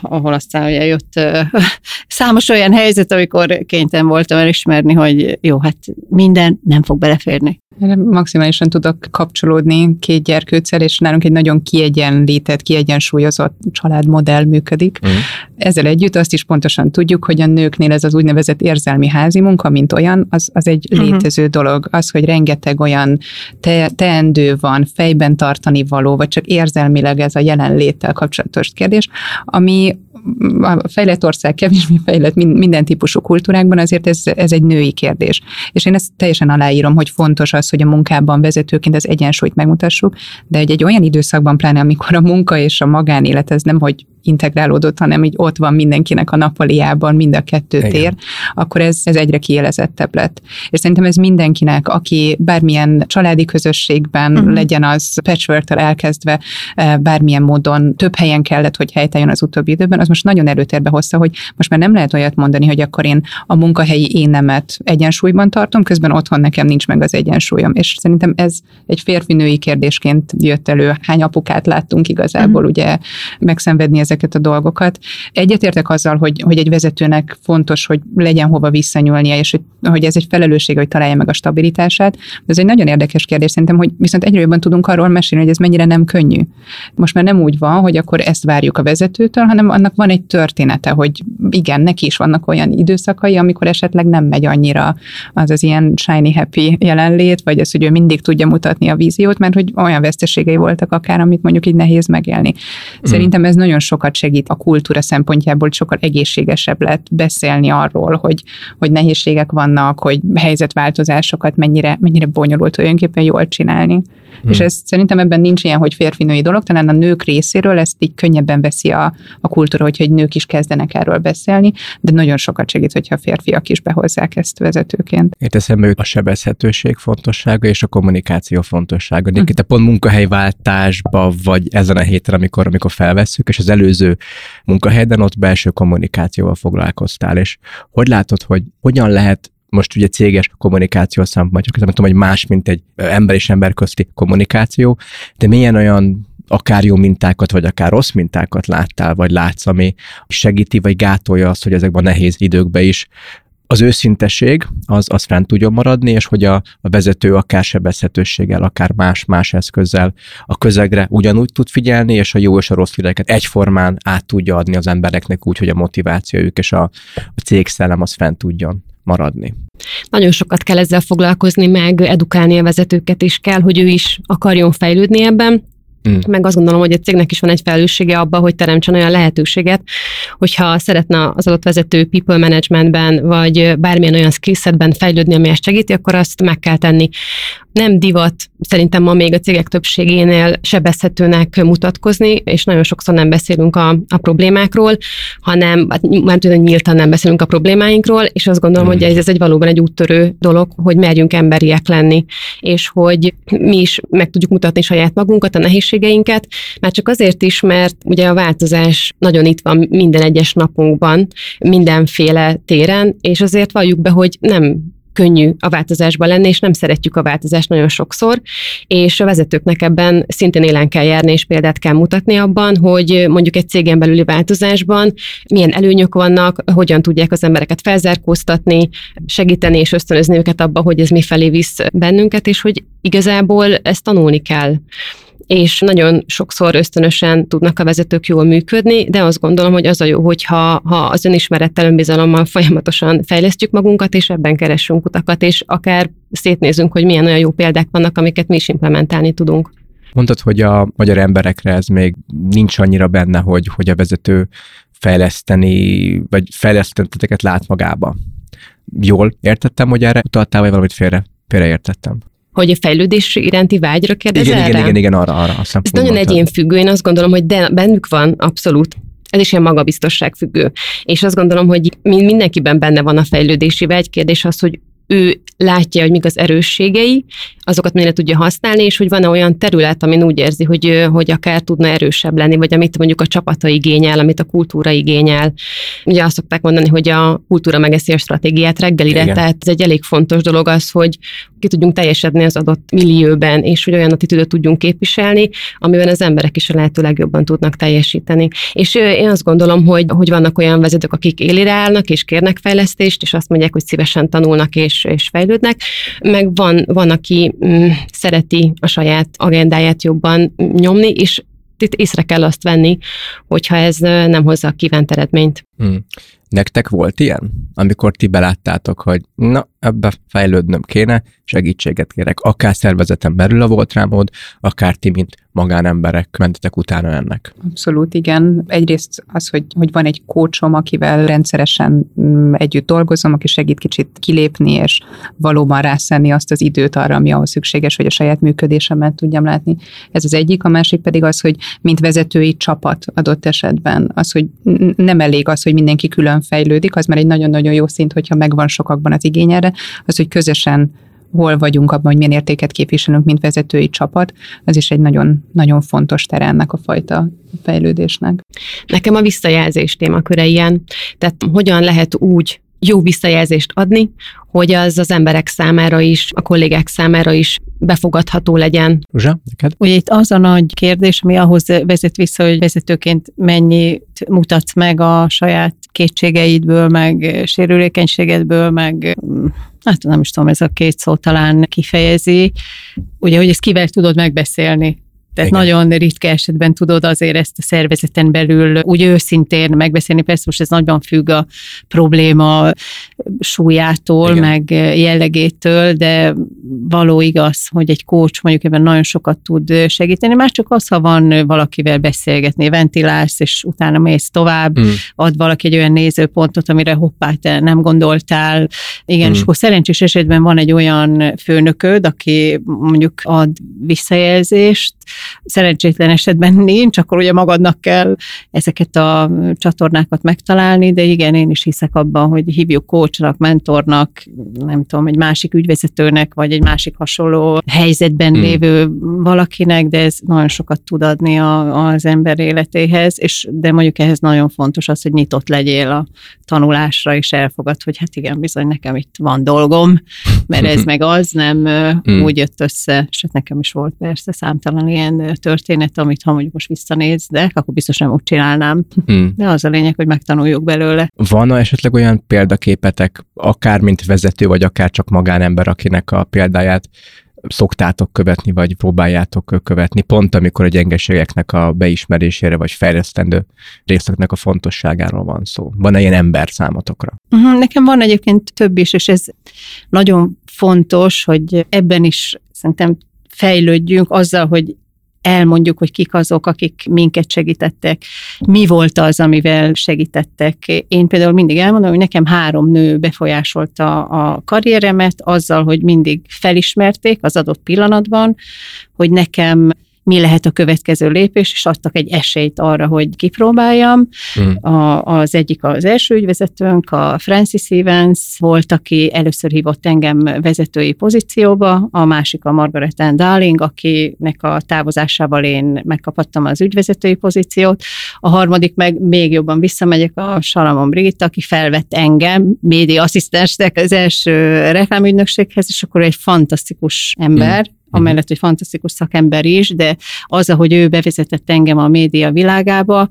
ahol aztán ugye jött *laughs* számos olyan helyzet, amikor kénytelen voltam elismerni, hogy jó, hát minden nem fog beleférni. Maximálisan tudok kapcsolódni két gyerkőccel, és nálunk egy nagyon kiegyenlített, kiegyensúlyozott családmodell működik. Mm. Ezzel együtt azt is pontosan tudjuk, hogy a nőknél ez az úgynevezett érzelmi házi munka, mint olyan, az, az egy mm-hmm. létező dolog. Az, hogy rengeteg olyan te, teendő van, fejben tartani való, vagy csak érzelmileg ez a jelenléttel kapcsolatos kérdés, ami a fejlett ország, kevésbé fejlett minden típusú kultúrákban, azért ez, ez egy női kérdés. És én ezt teljesen aláírom, hogy fontos az, hogy a munkában vezetőként az egyensúlyt megmutassuk, de egy, egy olyan időszakban, pláne amikor a munka és a magánélet ez nem, hogy integrálódott, hanem így ott van mindenkinek a nappaliában, mind a kettő Igen. tér, akkor ez, ez egyre kielezettebb lett. És szerintem ez mindenkinek, aki bármilyen családi közösségben uh-huh. legyen az patchwork elkezdve, eh, bármilyen módon több helyen kellett, hogy helytálljon az utóbbi időben, az most nagyon előtérbe hozta, hogy most már nem lehet olyat mondani, hogy akkor én a munkahelyi énemet egyensúlyban tartom, közben otthon nekem nincs meg az egyensúlyom. És szerintem ez egy férfi-női kérdésként jött elő. Hány apukát láttunk igazából, uh-huh. ugye megszenvedni ezek ezeket a dolgokat. Egyetértek azzal, hogy, hogy egy vezetőnek fontos, hogy legyen hova visszanyúlnia, és hogy, hogy ez egy felelősség, hogy találja meg a stabilitását. De ez egy nagyon érdekes kérdés szerintem, hogy viszont egyre jobban tudunk arról mesélni, hogy ez mennyire nem könnyű. Most már nem úgy van, hogy akkor ezt várjuk a vezetőtől, hanem annak van egy története, hogy igen, neki is vannak olyan időszakai, amikor esetleg nem megy annyira az az ilyen shiny happy jelenlét, vagy az, hogy ő mindig tudja mutatni a víziót, mert hogy olyan veszteségei voltak akár, amit mondjuk így nehéz megélni. Mm. Szerintem ez nagyon sokat sokat segít a kultúra szempontjából, sokkal egészségesebb lett beszélni arról, hogy, hogy nehézségek vannak, hogy helyzetváltozásokat mennyire, mennyire bonyolult tulajdonképpen jól csinálni. Hmm. És ez szerintem ebben nincs ilyen, hogy férfi-női dolog, talán a nők részéről ezt így könnyebben veszi a, a kultúra, hogyha egy nők is kezdenek erről beszélni, de nagyon sokat segít, hogyha a férfiak is behozzák ezt vezetőként. Itt eszembe a sebezhetőség fontossága és a kommunikáció fontossága. Hmm. Itt a pont munkahelyváltásba, vagy ezen a héten, amikor, amikor felvesszük, és az előző munkahelyben ott belső kommunikációval foglalkoztál, és hogy látod, hogy hogyan lehet most ugye céges kommunikáció szempontjából, nem tudom, hogy más, mint egy ember és ember közti kommunikáció, de milyen olyan akár jó mintákat, vagy akár rossz mintákat láttál, vagy látsz, ami segíti, vagy gátolja azt, hogy ezekben a nehéz időkben is az őszinteség az, az fent tudjon maradni, és hogy a, a vezető akár sebezhetőséggel, akár más-más eszközzel a közegre ugyanúgy tud figyelni, és a jó és a rossz híreket egyformán át tudja adni az embereknek úgy, hogy a motivációjuk és a, a cégszellem az fent tudjon maradni. Nagyon sokat kell ezzel foglalkozni, meg edukálni a vezetőket is kell, hogy ő is akarjon fejlődni ebben, Mm. Meg azt gondolom, hogy a cégnek is van egy felelőssége abban, hogy teremtsen olyan lehetőséget, hogyha szeretne az adott vezető people managementben, vagy bármilyen olyan skillsetben fejlődni, ami ezt segíti, akkor azt meg kell tenni. Nem divat szerintem ma még a cégek többségénél sebezhetőnek mutatkozni, és nagyon sokszor nem beszélünk a, a problémákról, hanem hát, nem tudom, nyíltan nem beszélünk a problémáinkról, és azt gondolom, mm. hogy ez, ez egy valóban egy úttörő dolog, hogy merjünk emberiek lenni, és hogy mi is meg tudjuk mutatni saját magunkat, a nehézségeket, lehetőségeinket, már csak azért is, mert ugye a változás nagyon itt van minden egyes napunkban, mindenféle téren, és azért valljuk be, hogy nem könnyű a változásban lenni, és nem szeretjük a változást nagyon sokszor, és a vezetőknek ebben szintén élen kell járni, és példát kell mutatni abban, hogy mondjuk egy cégen belüli változásban milyen előnyök vannak, hogyan tudják az embereket felzárkóztatni, segíteni és ösztönözni őket abba, hogy ez mifelé visz bennünket, és hogy igazából ezt tanulni kell és nagyon sokszor ösztönösen tudnak a vezetők jól működni, de azt gondolom, hogy az a jó, hogyha ha az önismerettel, önbizalommal folyamatosan fejlesztjük magunkat, és ebben keressünk utakat, és akár szétnézünk, hogy milyen olyan jó példák vannak, amiket mi is implementálni tudunk. Mondtad, hogy a magyar emberekre ez még nincs annyira benne, hogy, hogy a vezető fejleszteni, vagy fejleszteteket lát magába. Jól értettem, hogy erre utaltál, vagy valamit félre, félreértettem? Hogy a fejlődés iránti vágyra kérdezel igen, igen, igen, igen, arra, arra. Azt Ez nagyon egyénfüggő, én azt gondolom, hogy de bennük van abszolút ez is ilyen magabiztosság függő. És azt gondolom, hogy mindenkiben benne van a fejlődési vágy. Kérdés az, hogy ő látja, hogy mik az erősségei, azokat mennyire tudja használni, és hogy van-e olyan terület, amin úgy érzi, hogy, hogy akár tudna erősebb lenni, vagy amit mondjuk a csapata igényel, amit a kultúra igényel. Ugye azt szokták mondani, hogy a kultúra megeszi a stratégiát reggelire, Igen. tehát ez egy elég fontos dolog az, hogy ki tudjunk teljesedni az adott millióben, és hogy olyan attitűdöt tudjunk képviselni, amiben az emberek is a lehető legjobban tudnak teljesíteni. És én azt gondolom, hogy, hogy vannak olyan vezetők, akik élére állnak, és kérnek fejlesztést, és azt mondják, hogy szívesen tanulnak és, és fejlődnek, meg van, van aki mm, szereti a saját agendáját jobban nyomni, és itt észre kell azt venni, hogyha ez nem hozza a kívánt eredményt. Hmm. Nektek volt ilyen, amikor ti beláttátok, hogy na, ebbe fejlődnöm kéne, segítséget kérek, akár szervezeten belül a volt rámód, akár ti, mint magánemberek mentetek utána ennek. Abszolút, igen. Egyrészt az, hogy, hogy van egy kócsom, akivel rendszeresen mm, együtt dolgozom, aki segít kicsit kilépni, és valóban rászenni azt az időt arra, ami ahhoz szükséges, hogy a saját működésemet tudjam látni. Ez az egyik, a másik pedig az, hogy mint vezetői csapat adott esetben, az, hogy nem elég az, hogy mindenki külön fejlődik, az már egy nagyon-nagyon jó szint, hogyha megvan sokakban az igény erre, az, hogy közösen hol vagyunk abban, hogy milyen értéket képviselünk, mint vezetői csapat, az is egy nagyon, nagyon fontos tere ennek a fajta fejlődésnek. Nekem a visszajelzés témaköre ilyen, tehát hogyan lehet úgy jó visszajelzést adni, hogy az az emberek számára is, a kollégák számára is befogadható legyen. Zsá, neked? Ugye itt az a nagy kérdés, ami ahhoz vezet vissza, hogy vezetőként mennyit mutatsz meg a saját kétségeidből, meg sérülékenységedből, meg hát nem is tudom, ez a két szó talán kifejezi, ugye, hogy ezt kivel tudod megbeszélni. Tehát Igen. nagyon ritka esetben tudod azért ezt a szervezeten belül úgy őszintén megbeszélni. Persze most ez nagyban függ a probléma súlyától, Igen. meg jellegétől, de való igaz, hogy egy coach mondjuk ebben nagyon sokat tud segíteni. Már csak az, ha van valakivel beszélgetni, ventilálsz, és utána mész tovább, mm. ad valaki egy olyan nézőpontot, amire hoppá, te nem gondoltál. Igen, mm. és akkor szerencsés esetben van egy olyan főnököd, aki mondjuk ad visszajelzést, szerencsétlen esetben nincs, akkor ugye magadnak kell ezeket a csatornákat megtalálni, de igen, én is hiszek abban, hogy hívjuk coachnak, mentornak, nem tudom, egy másik ügyvezetőnek, vagy egy másik hasonló helyzetben hmm. lévő valakinek, de ez nagyon sokat tud adni a, az ember életéhez, és de mondjuk ehhez nagyon fontos az, hogy nyitott legyél a tanulásra, és elfogad, hogy hát igen, bizony nekem itt van dolgom, mert ez *laughs* meg az nem hmm. úgy jött össze, és hát nekem is volt persze számtalan ilyen történet, amit ha mondjuk most visszanéznek, akkor biztos nem úgy csinálnám. Hmm. De az a lényeg, hogy megtanuljuk belőle. Van esetleg olyan példaképetek, akár mint vezető, vagy akár csak magánember, akinek a példáját szoktátok követni, vagy próbáljátok követni, pont amikor a gyengeségeknek a beismerésére, vagy fejlesztendő részeknek a fontosságáról van szó. Van-e ilyen ember számotokra? Uh-huh, nekem van egyébként több is, és ez nagyon fontos, hogy ebben is szerintem fejlődjünk azzal, hogy elmondjuk, hogy kik azok, akik minket segítettek, mi volt az, amivel segítettek. Én például mindig elmondom, hogy nekem három nő befolyásolta a karrieremet azzal, hogy mindig felismerték az adott pillanatban, hogy nekem mi lehet a következő lépés, és adtak egy esélyt arra, hogy kipróbáljam. Mm. A, az egyik az első ügyvezetőnk, a Francis Evans volt, aki először hívott engem vezetői pozícióba, a másik a Margaret Ann Darling, akinek a távozásával én megkaphattam az ügyvezetői pozíciót, a harmadik meg még jobban visszamegyek a Salamon Brigitta, aki felvett engem média asszisztensnek az első reklámügynökséghez, és akkor egy fantasztikus ember, mm amellett, hogy fantasztikus szakember is, de az, ahogy ő bevezetett engem a média világába,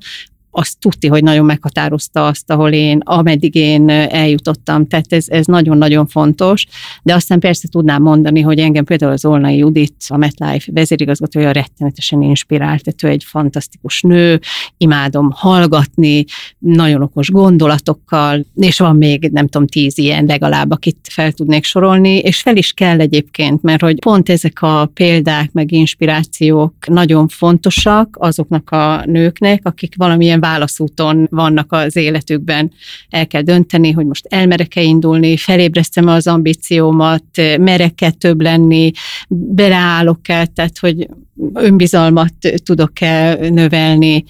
azt tudti, hogy nagyon meghatározta azt, ahol én, ameddig én eljutottam. Tehát ez, ez nagyon-nagyon fontos. De aztán persze tudnám mondani, hogy engem például az Olnai Judit, a MetLife vezérigazgatója rettenetesen inspirált. Tehát ő egy fantasztikus nő, imádom hallgatni, nagyon okos gondolatokkal, és van még nem tudom, tíz ilyen legalább, akit fel tudnék sorolni, és fel is kell egyébként, mert hogy pont ezek a példák, meg inspirációk nagyon fontosak azoknak a nőknek, akik valamilyen válaszúton vannak az életükben. El kell dönteni, hogy most elmerek-e indulni, felébresztem az ambíciómat, merek-e több lenni, beleállok-e, tehát hogy önbizalmat tudok-e növelni.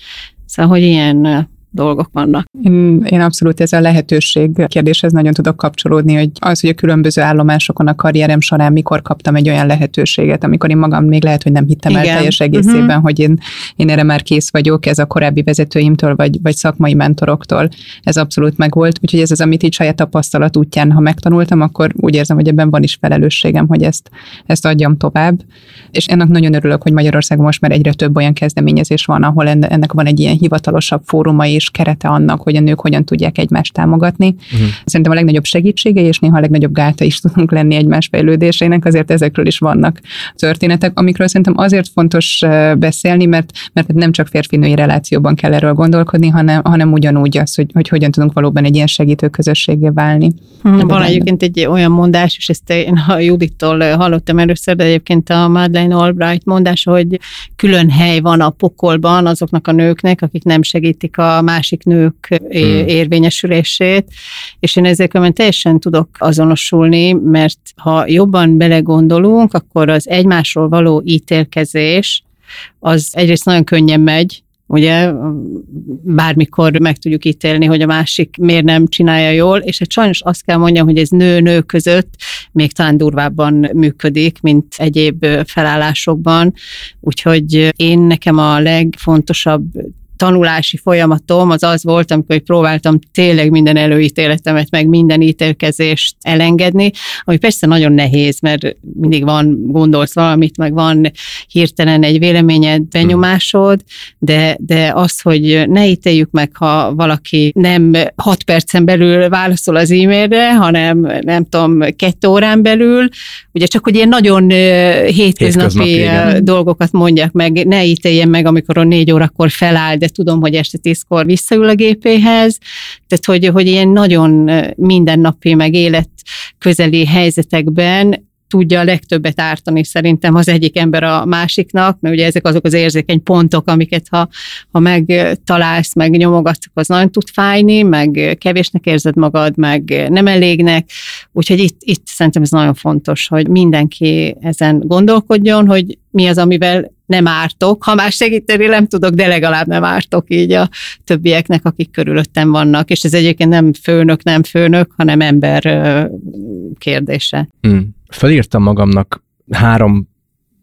Szóval, hogy ilyen dolgok vannak. Én, én abszolút ez a lehetőség kérdéshez nagyon tudok kapcsolódni, hogy az, hogy a különböző állomásokon a karrierem során mikor kaptam egy olyan lehetőséget, amikor én magam még lehet, hogy nem hittem Igen. el teljes egészében, uh-huh. hogy én, én erre már kész vagyok, ez a korábbi vezetőimtől, vagy, vagy szakmai mentoroktól, ez abszolút megvolt, úgyhogy ez az, amit így saját tapasztalat útján, ha megtanultam, akkor úgy érzem, hogy ebben van is felelősségem, hogy ezt, ezt adjam tovább. És ennek nagyon örülök, hogy Magyarországon most már egyre több olyan kezdeményezés van, ahol ennek van egy ilyen hivatalosabb fóruma kerete annak, hogy a nők hogyan tudják egymást támogatni. Uh-huh. Szerintem a legnagyobb segítsége, és néha a legnagyobb gáta is *laughs* tudunk lenni egymás fejlődésének, azért ezekről is vannak történetek, amikről szerintem azért fontos beszélni, mert, mert nem csak férfi-női relációban kell erről gondolkodni, hanem, hanem ugyanúgy az, hogy, hogy hogyan tudunk valóban egy ilyen segítő közösségé válni. Hmm, van egyébként egy olyan mondás, és ezt én a Judittól hallottam először, de egyébként a Madeleine Albright mondása, hogy külön hely van a pokolban azoknak a nőknek, akik nem segítik a másik nők hmm. érvényesülését, és én ezzel teljesen tudok azonosulni, mert ha jobban belegondolunk, akkor az egymásról való ítélkezés az egyrészt nagyon könnyen megy, ugye bármikor meg tudjuk ítélni, hogy a másik miért nem csinálja jól, és egy sajnos azt kell mondjam, hogy ez nő-nő között még talán durvábban működik, mint egyéb felállásokban, úgyhogy én nekem a legfontosabb tanulási folyamatom az az volt, amikor próbáltam tényleg minden előítéletemet, meg minden ítélkezést elengedni, ami persze nagyon nehéz, mert mindig van, gondolsz valamit, meg van hirtelen egy véleményed, benyomásod, de, de az, hogy ne ítéljük meg, ha valaki nem hat percen belül válaszol az e-mailre, hanem nem tudom, kettő órán belül, ugye csak hogy ilyen nagyon hétköznapi, hétköznapi dolgokat mondjak meg, ne ítéljen meg, amikor a négy órakor feláll, de tudom, hogy este tízkor visszaül a gépéhez, tehát hogy, hogy ilyen nagyon mindennapi, meg élet közeli helyzetekben tudja a legtöbbet ártani szerintem az egyik ember a másiknak, mert ugye ezek azok az érzékeny pontok, amiket ha, ha megtalálsz, meg nyomogatsz, az nagyon tud fájni, meg kevésnek érzed magad, meg nem elégnek, úgyhogy itt, itt szerintem ez nagyon fontos, hogy mindenki ezen gondolkodjon, hogy mi az, amivel nem ártok. Ha már segíteni nem tudok, de legalább nem ártok így a többieknek, akik körülöttem vannak. És ez egyébként nem főnök, nem főnök, hanem ember kérdése. Mm. Felírtam magamnak három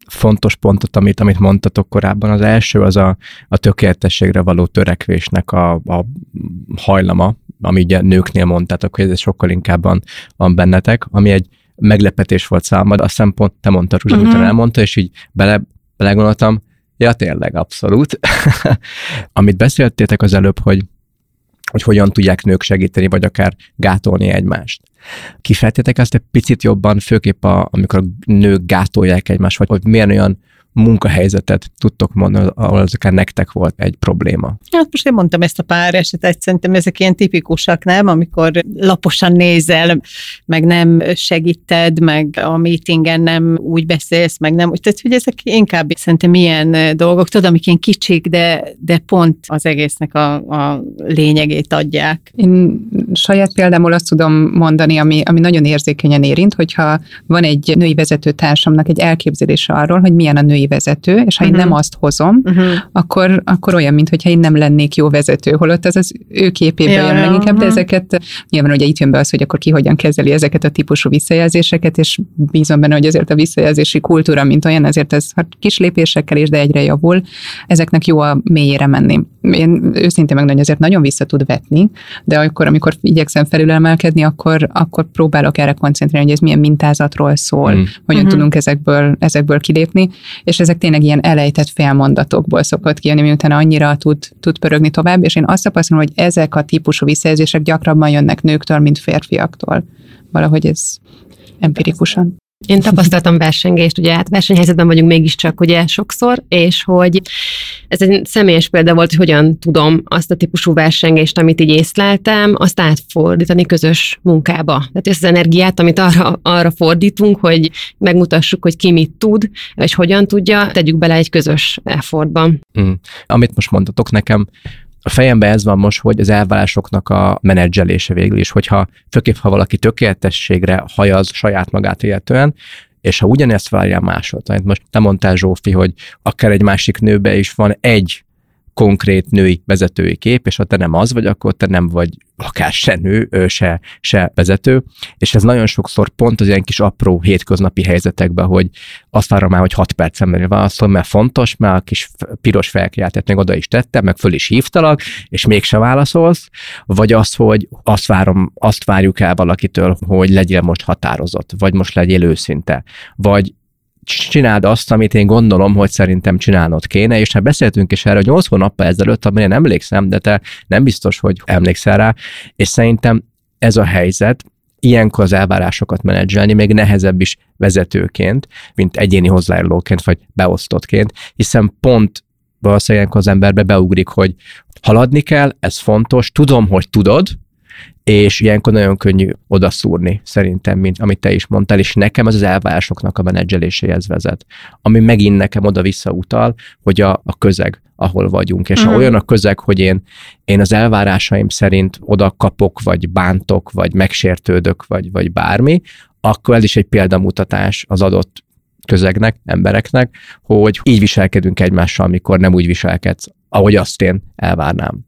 fontos pontot, amit, amit mondtatok korábban. Az első az a, a tökéletességre való törekvésnek a, a hajlama, ami ugye nőknél mondtátok, hogy ez sokkal inkább van, bennetek, ami egy meglepetés volt számomra, a szempont, te mondtad, Ruzsa, uh-huh. elmondta, és így bele, belegondoltam, ja tényleg, abszolút. *laughs* Amit beszéltétek az előbb, hogy hogy hogyan tudják nők segíteni, vagy akár gátolni egymást. Kifejtétek ezt egy picit jobban, főképp a, amikor a nők gátolják egymást, vagy hogy milyen olyan munkahelyzetet tudtok mondani, ahol az akár nektek volt egy probléma? Hát most én mondtam ezt a pár esetet, szerintem ezek ilyen tipikusak, nem? Amikor laposan nézel, meg nem segíted, meg a meetingen nem úgy beszélsz, meg nem úgy. Tehát, hogy ezek inkább szerintem ilyen dolgok, tudod, amik ilyen kicsik, de, de pont az egésznek a, a lényegét adják. Én saját példámból azt tudom mondani, ami, ami nagyon érzékenyen érint, hogyha van egy női vezetőtársamnak egy elképzelése arról, hogy milyen a női szakmai vezető, és ha uh-huh. én Mhm. nem azt hozom, Uh-huh. akkor, akkor olyan, mintha én nem lennék jó vezető, holott az az ő képéből Ja, jön ja, leginkább, de aha. ezeket nyilván ugye itt jön be az, hogy akkor ki hogyan kezeli ezeket a típusú visszajelzéseket, és bízom benne, hogy azért a visszajelzési kultúra, mint olyan, ezért ez hát kis lépésekkel is, de egyre javul, ezeknek jó a mélyére menni. Én őszintén meg azért nagyon vissza tud vetni, de akkor, amikor igyekszem felülemelkedni, akkor, akkor próbálok erre koncentrálni, hogy ez milyen mintázatról szól, Mm. hogyan Mhm. uh-huh. tudunk ezekből, ezekből kilépni, és ezek tényleg ilyen elejtett félmondatokból szokott kijönni, miután annyira tud, tud pörögni tovább, és én azt tapasztalom, hogy ezek a típusú visszajelzések gyakrabban jönnek nőktől, mint férfiaktól. Valahogy ez empirikusan. Én tapasztaltam versengést, ugye hát versenyhelyzetben vagyunk mégiscsak ugye sokszor, és hogy ez egy személyes példa volt, hogy hogyan tudom azt a típusú versengést, amit így észleltem, azt átfordítani közös munkába. Tehát ezt az energiát, amit arra, arra fordítunk, hogy megmutassuk, hogy ki mit tud, és hogyan tudja, tegyük bele egy közös effortba. Mm. Amit most mondtatok nekem, a fejemben ez van most, hogy az elvárásoknak a menedzselése végül is, hogyha főképp, ha valaki tökéletességre hajaz saját magát illetően, és ha ugyanezt várja másod, amit most te mondtál Zsófi, hogy akár egy másik nőbe is van egy konkrét női vezetői kép, és ha te nem az vagy, akkor te nem vagy akár se nő, se, se vezető, és ez nagyon sokszor pont az ilyen kis apró hétköznapi helyzetekben, hogy azt várom már, hogy 6 percen belül válaszol, mert fontos, mert a kis piros felkiáltát még oda is tettem, meg föl is hívtalak, és mégse válaszolsz, vagy az, hogy azt várom, azt várjuk el valakitől, hogy legyél most határozott, vagy most legyél őszinte, vagy csináld azt, amit én gondolom, hogy szerintem csinálnod kéne, és hát beszéltünk is erről 8 hónappal ezelőtt, amire nem emlékszem, de te nem biztos, hogy emlékszel rá, és szerintem ez a helyzet, ilyenkor az elvárásokat menedzselni még nehezebb is vezetőként, mint egyéni hozzájárulóként, vagy beosztottként, hiszen pont valószínűleg az emberbe beugrik, hogy haladni kell, ez fontos, tudom, hogy tudod, és ilyenkor nagyon könnyű odaszúrni, szerintem, mint amit te is mondtál, és nekem az az elvárásoknak a menedzseléséhez vezet, ami megint nekem oda-vissza utal, hogy a, a közeg, ahol vagyunk, és uh-huh. ha Mhm. olyan a közeg, hogy én, én az elvárásaim szerint oda kapok, vagy bántok, vagy megsértődök, vagy, vagy bármi, akkor ez is egy példamutatás az adott közegnek, embereknek, hogy így viselkedünk egymással, amikor nem úgy viselkedsz, ahogy azt én elvárnám.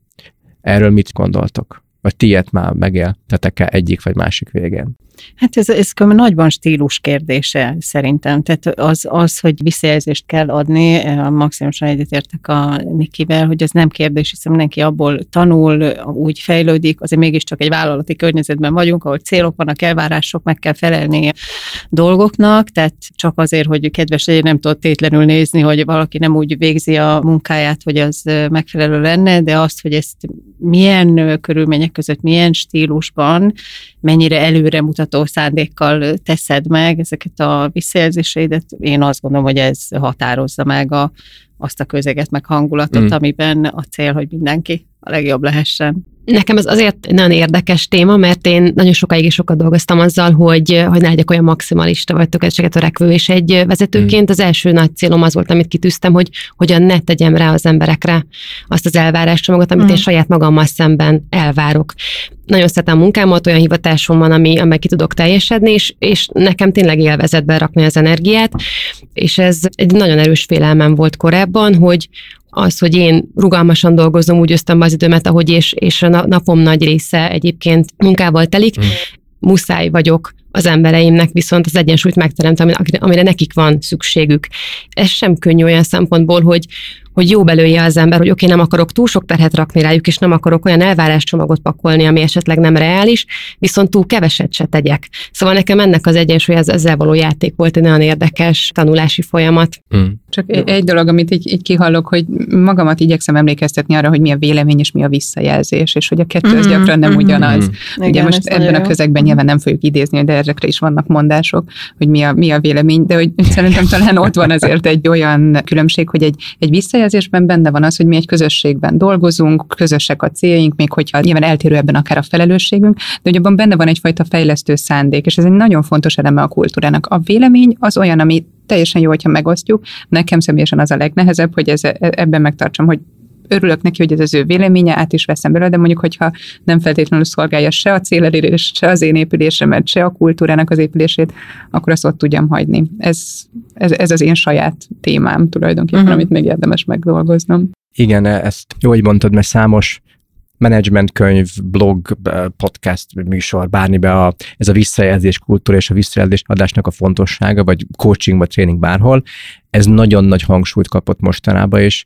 Erről mit gondoltok? Vagy ti ilyet már megéltetek-e egyik vagy másik végén? Hát ez, ez nagyban stílus kérdése szerintem. Tehát az, az, hogy visszajelzést kell adni, eh, maximálisan egyetértek a Nikivel, hogy ez nem kérdés, hiszen mindenki abból tanul, úgy fejlődik, azért mégiscsak egy vállalati környezetben vagyunk, ahol célok vannak, elvárások, meg kell felelni dolgoknak, tehát csak azért, hogy kedves legyen, nem tudod tétlenül nézni, hogy valaki nem úgy végzi a munkáját, hogy az eh, megfelelő lenne, de azt, hogy ezt milyen eh, körülmények között, milyen stílusban, mennyire előremutató szándékkal teszed meg ezeket a visszajelzéseidet, én azt gondolom, hogy ez határozza meg a, azt a közeget, meg hangulatot, mm. amiben a cél, hogy mindenki a legjobb lehessen. Nekem ez azért egy nagyon érdekes téma, mert én nagyon sokáig és sokat dolgoztam azzal, hogy, hogy ne legyek olyan maximalista vagy tökéletséget törekvő, és egy vezetőként az első nagy célom az volt, amit kitűztem, hogy hogyan ne tegyem rá az emberekre azt az elváráscsomagot, amit Mhm. én saját magammal szemben elvárok. Nagyon szeretem a munkámat, olyan hivatásom van, ami, amely ki tudok teljesedni, és, és nekem tényleg élvezetbe rakni az energiát, és ez egy nagyon erős félelmem volt korábban, hogy az, hogy én rugalmasan dolgozom, úgy osztom be az időmet, ahogy és, és a na- napom nagy része egyébként munkával telik, Mm. muszáj vagyok az embereimnek viszont az egyensúlyt megteremteni, amire, amire nekik van szükségük. Ez sem könnyű olyan szempontból, hogy, hogy jó belője az ember, hogy oké, okay, nem akarok túl sok terhet rakni rájuk, és nem akarok olyan elváráscsomagot pakolni, ami esetleg nem reális, viszont túl keveset se tegyek. Szóval nekem ennek az egyensúly az ezzel való játék volt egy nagyon érdekes tanulási folyamat. Mm. Csak egy, egy dolog, amit így, így kihallok, hogy magamat igyekszem emlékeztetni arra, hogy mi a vélemény és mi a visszajelzés, és hogy a kettő az Mhm, gyakran nem mhm. ugyanaz. Mm. Ugye Igen, most ebben a jó. közegben nyilván nem fogjuk idézni, de ezekre is vannak mondások, hogy mi a, mi a vélemény, de hogy *laughs* szerintem talán ott van azért egy olyan különbség, hogy egy, egy visszajelzésben benne van az, hogy mi egy közösségben dolgozunk, közösek a céljaink, még hogyha nyilván eltérő ebben akár a felelősségünk, de hogy abban benne van egyfajta fejlesztő szándék, és ez egy nagyon fontos eleme a kultúrának. A vélemény az olyan, ami teljesen jó, hogyha megosztjuk. Nekem személyesen az a legnehezebb, hogy ez, ebben megtartsam, hogy örülök neki, hogy ez az ő véleménye, át is veszem belőle, de mondjuk, hogyha nem feltétlenül szolgálja se a célelérés, se az én épülésemet, se a kultúrának az épülését, akkor azt ott tudjam hagyni. Ez, ez, ez az én saját témám tulajdonképpen, uh-huh. amit még érdemes megdolgoznom. Igen, ezt jó, hogy mondtad, mert számos menedzsmentkönyv, blog, podcast, műsor, bármibe a, ez a visszajelzés kultúra és a visszajelzés adásnak a fontossága, vagy coaching, vagy tréning bárhol, ez nagyon nagy hangsúlyt kapott mostanában, és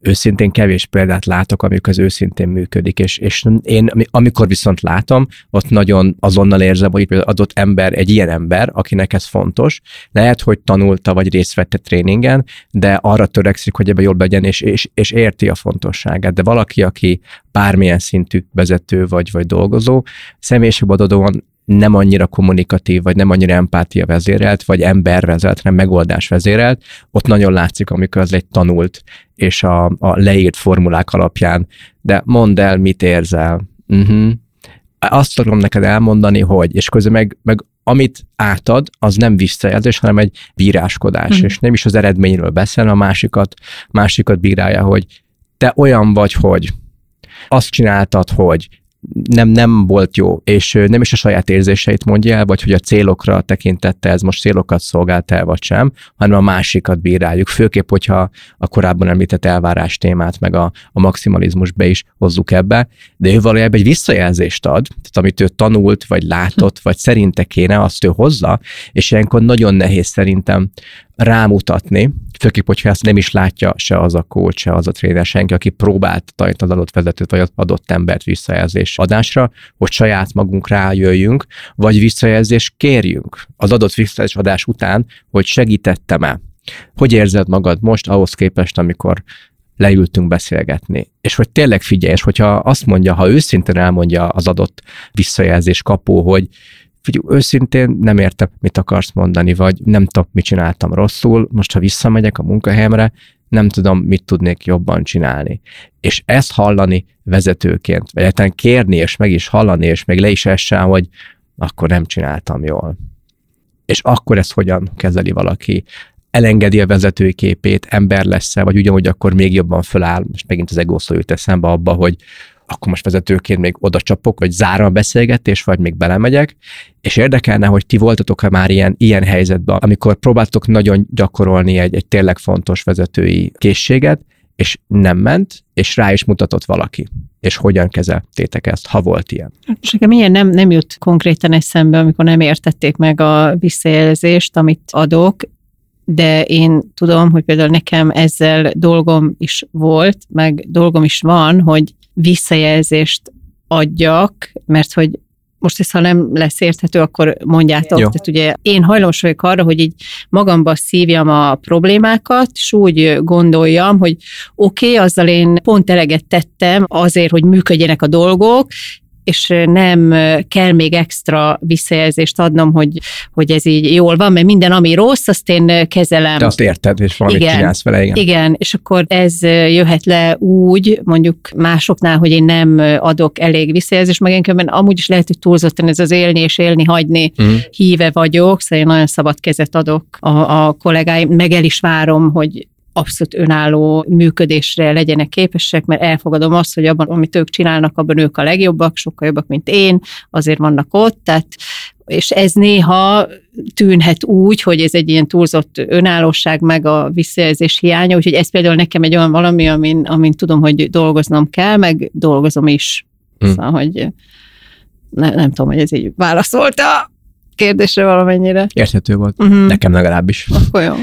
őszintén kevés példát látok, amik az őszintén működik, és, és én amikor viszont látom, ott nagyon azonnal érzem, hogy adott ember egy ilyen ember, akinek ez fontos, lehet, hogy tanulta vagy részt vette tréningen, de arra törekszik, hogy ebbe jobb legyen, és, és, és érti a fontosságát. De valaki, aki bármilyen szintű vezető vagy, vagy dolgozó, személyiségbadadóan nem annyira kommunikatív, vagy nem annyira empátia vezérelt, vagy ember vezelt, hanem megoldás vezérelt, ott nagyon látszik, amikor az egy tanult, és a, a leírt formulák alapján, de mondd el, mit érzel. Uh-huh. Azt tudom neked elmondani, hogy, és közben meg, meg amit átad, az nem visszajelzés, hanem egy bíráskodás, uh-huh. és nem is az eredményről beszél, a másikat, másikat bírálja, hogy te olyan vagy, hogy azt csináltad, hogy nem, nem volt jó, és nem is a saját érzéseit mondja el, vagy hogy a célokra tekintette ez most célokat szolgált el, vagy sem, hanem a másikat bíráljuk. Főképp, hogyha a korábban említett elvárás témát, meg a, a maximalizmus be is hozzuk ebbe, de ő valójában egy visszajelzést ad, tehát amit ő tanult, vagy látott, vagy szerinte kéne, azt ő hozza, és ilyenkor nagyon nehéz szerintem rámutatni, főképp, hogyha ezt nem is látja se az a coach, se az a tréner, senki, aki próbált tanítani az adott vezetőt, vagy adott embert visszajelzés adásra, hogy saját magunk rájöjjünk, vagy visszajelzés kérjünk az adott visszajelzés adás után, hogy segítettem-e. Hogy érzed magad most ahhoz képest, amikor leültünk beszélgetni. És hogy tényleg figyelj, és hogyha azt mondja, ha őszintén elmondja az adott visszajelzés kapó, hogy figyelj, őszintén nem értem, mit akarsz mondani, vagy nem tudom, mit csináltam rosszul, most ha visszamegyek a munkahelyemre, nem tudom, mit tudnék jobban csinálni. És ezt hallani vezetőként, vagy egyáltalán kérni, és meg is hallani, és még le is essen, hogy akkor nem csináltam jól. És akkor ezt hogyan kezeli valaki? elengedi a vezetői képét, ember lesz-e, vagy ugyanúgy akkor még jobban föláll, most megint az ego szó jut eszembe abba, hogy akkor most vezetőként még oda csapok, vagy zárom a beszélgetést, vagy még belemegyek, és érdekelne, hogy ti voltatok-e már ilyen, ilyen helyzetben, amikor próbáltok nagyon gyakorolni egy, egy tényleg fontos vezetői készséget, és nem ment, és rá is mutatott valaki. És hogyan kezeltétek ezt, ha volt ilyen? És nekem ilyen nem, nem jut konkrétan eszembe, amikor nem értették meg a visszajelzést, amit adok, de én tudom, hogy például nekem ezzel dolgom is volt, meg dolgom is van, hogy visszajelzést adjak, mert hogy most ez, ha nem lesz érthető, akkor mondjátok. Jó. Tehát ugye én hajlamos vagyok arra, hogy így magamba szívjam a problémákat, és úgy gondoljam, hogy oké, okay, azzal én pont eleget tettem azért, hogy működjenek a dolgok, és nem kell még extra visszajelzést adnom, hogy, hogy ez így jól van, mert minden, ami rossz, azt én kezelem. Te azt érted, és valamit igen, csinálsz vele, igen. Igen, és akkor ez jöhet le úgy, mondjuk másoknál, hogy én nem adok elég visszajelzést, meg én amúgy is lehet, hogy túlzottan ez az élni és élni, hagyni mm. híve vagyok, szóval én nagyon szabad kezet adok a, a kollégáim, meg el is várom, hogy abszolút önálló működésre legyenek képesek, mert elfogadom azt, hogy abban, amit ők csinálnak, abban ők a legjobbak, sokkal jobbak, mint én, azért vannak ott, tehát és ez néha tűnhet úgy, hogy ez egy ilyen túlzott önállóság, meg a visszajelzés hiánya, úgyhogy ez például nekem egy olyan valami, amin, amin tudom, hogy dolgoznom kell, meg dolgozom is. Hmm. Szóval, hogy ne, nem tudom, hogy ez így válaszolta a kérdésre valamennyire. Érthető volt. Uh-huh. Nekem legalábbis. Akkor jó.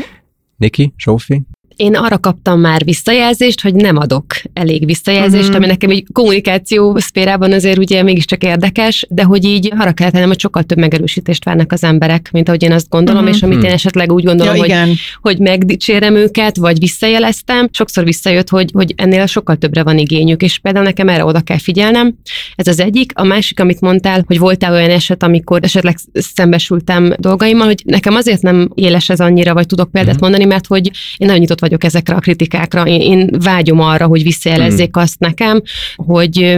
Niki, Sófi? Én arra kaptam már visszajelzést, hogy nem adok elég visszajelzést, uh-huh. ami nekem egy kommunikáció szférában azért ugye mégiscsak érdekes, de hogy így arra kell tennem, hogy sokkal több megerősítést várnak az emberek, mint ahogy én azt gondolom, uh-huh. és amit én esetleg úgy gondolom, ja, hogy, igen. hogy megdicsérem őket, vagy visszajeleztem, sokszor visszajött, hogy, hogy ennél sokkal többre van igényük, és például nekem erre oda kell figyelnem. Ez az egyik. A másik, amit mondtál, hogy voltál olyan eset, amikor esetleg szembesültem dolgaimmal, hogy nekem azért nem éles ez annyira, vagy tudok példát uh-huh. mondani, mert hogy én nagyon nyitott vagyok ezekre a kritikákra. Én, én vágyom arra, hogy visszajelezzék hmm. azt nekem, hogy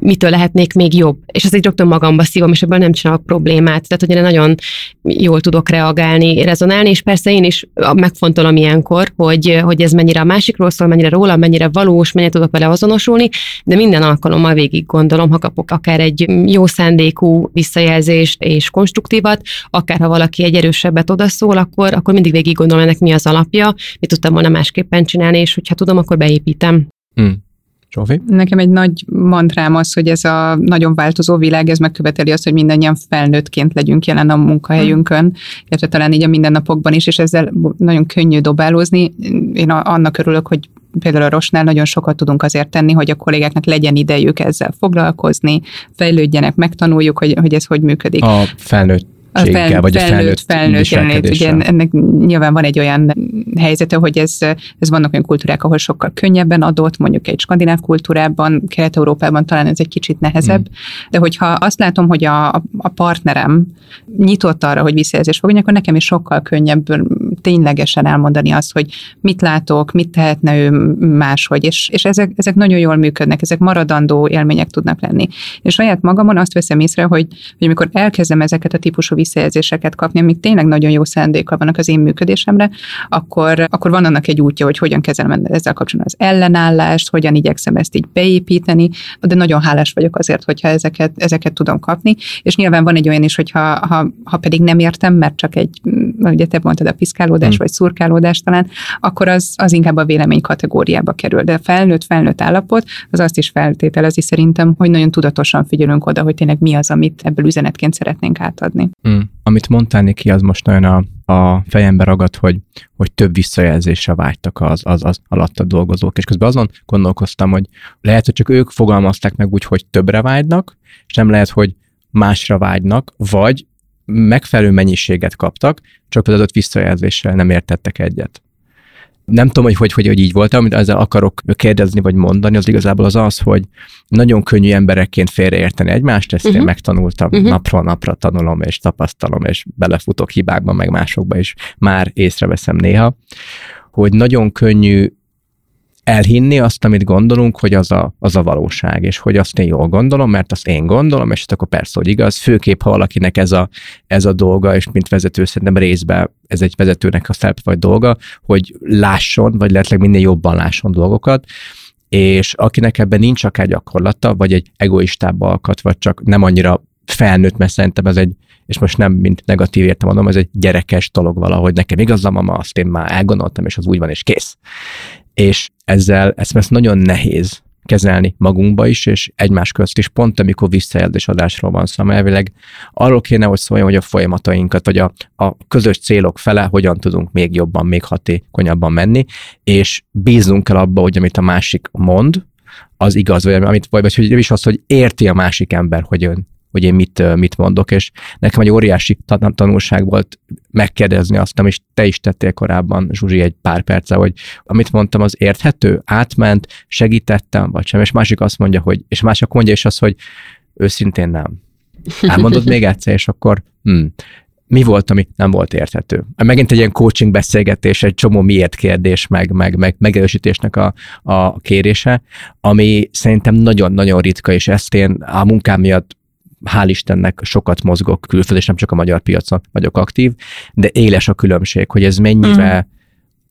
mitől lehetnék még jobb. És ez egy rögtön magamba szívom, és ebből nem csinálok problémát. Tehát, hogy én nagyon jól tudok reagálni, rezonálni, és persze én is megfontolom ilyenkor, hogy, hogy ez mennyire a másikról szól, mennyire róla, mennyire valós, mennyire tudok vele azonosulni, de minden alkalommal végig gondolom, ha kapok akár egy jó szándékú visszajelzést és konstruktívat, akár ha valaki egy erősebbet odaszól, akkor, akkor mindig végig gondolom, ennek mi az alapja, mit tudtam volna másképpen csinálni, és hogyha tudom, akkor beépítem. Hmm. Zsófi? Nekem egy nagy mantrám az, hogy ez a nagyon változó világ, ez megköveteli azt, hogy mindannyian felnőttként legyünk jelen a munkahelyünkön, illetve talán így a mindennapokban is, és ezzel nagyon könnyű dobálózni. Én annak örülök, hogy például a Rosnál nagyon sokat tudunk azért tenni, hogy a kollégáknak legyen idejük ezzel foglalkozni, fejlődjenek, megtanuljuk, hogy, hogy ez hogy működik. A felnőtt a fel, vagy a felnőtt, felnőtt jelenlét. Ugye ennek nyilván van egy olyan helyzete, hogy ez, ez vannak olyan kultúrák, ahol sokkal könnyebben adott, mondjuk egy skandináv kultúrában, Kelet-Európában talán ez egy kicsit nehezebb, mm. de hogyha azt látom, hogy a, a partnerem nyitott arra, hogy visszajelzést fogadjon, akkor nekem is sokkal könnyebb ténylegesen elmondani azt, hogy mit látok, mit tehetne ő máshogy, és, és ezek, ezek nagyon jól működnek, ezek maradandó élmények tudnak lenni. És saját magamon azt veszem észre, hogy, hogy amikor elkezdem ezeket a típusú visszajelzéseket kapni, amik tényleg nagyon jó szándékkal vannak az én működésemre, akkor, akkor van annak egy útja, hogy hogyan kezelem ezzel kapcsolatban az ellenállást, hogyan igyekszem ezt így beépíteni, de nagyon hálás vagyok azért, hogyha ezeket, ezeket tudom kapni, és nyilván van egy olyan is, hogy ha, ha, pedig nem értem, mert csak egy, ugye te mondtad a piszkálódás, hmm. vagy szurkálódás talán, akkor az, az inkább a vélemény kategóriába kerül. De a felnőtt, felnőtt állapot, az azt is feltételezi szerintem, hogy nagyon tudatosan figyelünk oda, hogy tényleg mi az, amit ebből üzenetként szeretnénk átadni. Hmm. Amit mondtál neki, az most nagyon a, a fejembe ragad, hogy, hogy több visszajelzésre vágytak az, az, az alatta dolgozók. És közben azon gondolkoztam, hogy lehet, hogy csak ők fogalmazták meg úgy, hogy többre vágynak, és nem lehet, hogy másra vágynak, vagy megfelelő mennyiséget kaptak, csak például ott visszajelzéssel nem értettek egyet. Nem tudom, hogy hogy, hogy, hogy így volt, amit ezzel akarok kérdezni vagy mondani, az igazából az az, hogy nagyon könnyű emberekként félreérteni egymást, ezt uh-huh. én mhm. megtanultam, uh-huh. napról napra tanulom és tapasztalom, és belefutok hibákba, meg másokba is már észreveszem néha, hogy nagyon könnyű elhinni azt, amit gondolunk, hogy az a, az a valóság, és hogy azt én jól gondolom, mert azt én gondolom, és akkor persze, hogy igaz, főképp, ha valakinek ez a, ez a dolga, és mint vezető szerintem részben ez egy vezetőnek a szerep vagy dolga, hogy lásson, vagy lehetőleg minél jobban lásson dolgokat, és akinek ebben nincs akár gyakorlata, vagy egy egoistább alkat, vagy csak nem annyira felnőtt, mert szerintem ez egy, és most nem mint negatív értem mondom, ez egy gyerekes dolog valahogy, nekem igazam, mama, azt én már elgondoltam, és az úgy van, és kész és ezzel ezt, ezt nagyon nehéz kezelni magunkba is, és egymás közt is, pont amikor visszajelzés adásról van szó, elvileg arról kéne, hogy szóljon, hogy a folyamatainkat, vagy a, a közös célok fele hogyan tudunk még jobban, még hatékonyabban menni, és bízunk el abba, hogy amit a másik mond, az igaz, vagy amit, vagy, vagy hogy is az, hogy érti a másik ember, hogy ön hogy én mit, mit mondok, és nekem egy óriási tanulság volt megkérdezni azt, amit te is tettél korábban, Zsuzsi, egy pár perce, hogy amit mondtam, az érthető, átment, segítettem, vagy sem, és másik azt mondja, hogy, és másik mondja is azt, hogy őszintén nem. Elmondod még egyszer, és akkor hm, mi volt, ami nem volt érthető. Megint egy ilyen coaching beszélgetés, egy csomó miért kérdés, meg, meg, meg megerősítésnek a, a kérése, ami szerintem nagyon-nagyon ritka, és ezt én a munkám miatt hál' Istennek sokat mozgok külföldön, és nem csak a magyar piacon vagyok aktív, de éles a különbség, hogy ez mennyire, mm.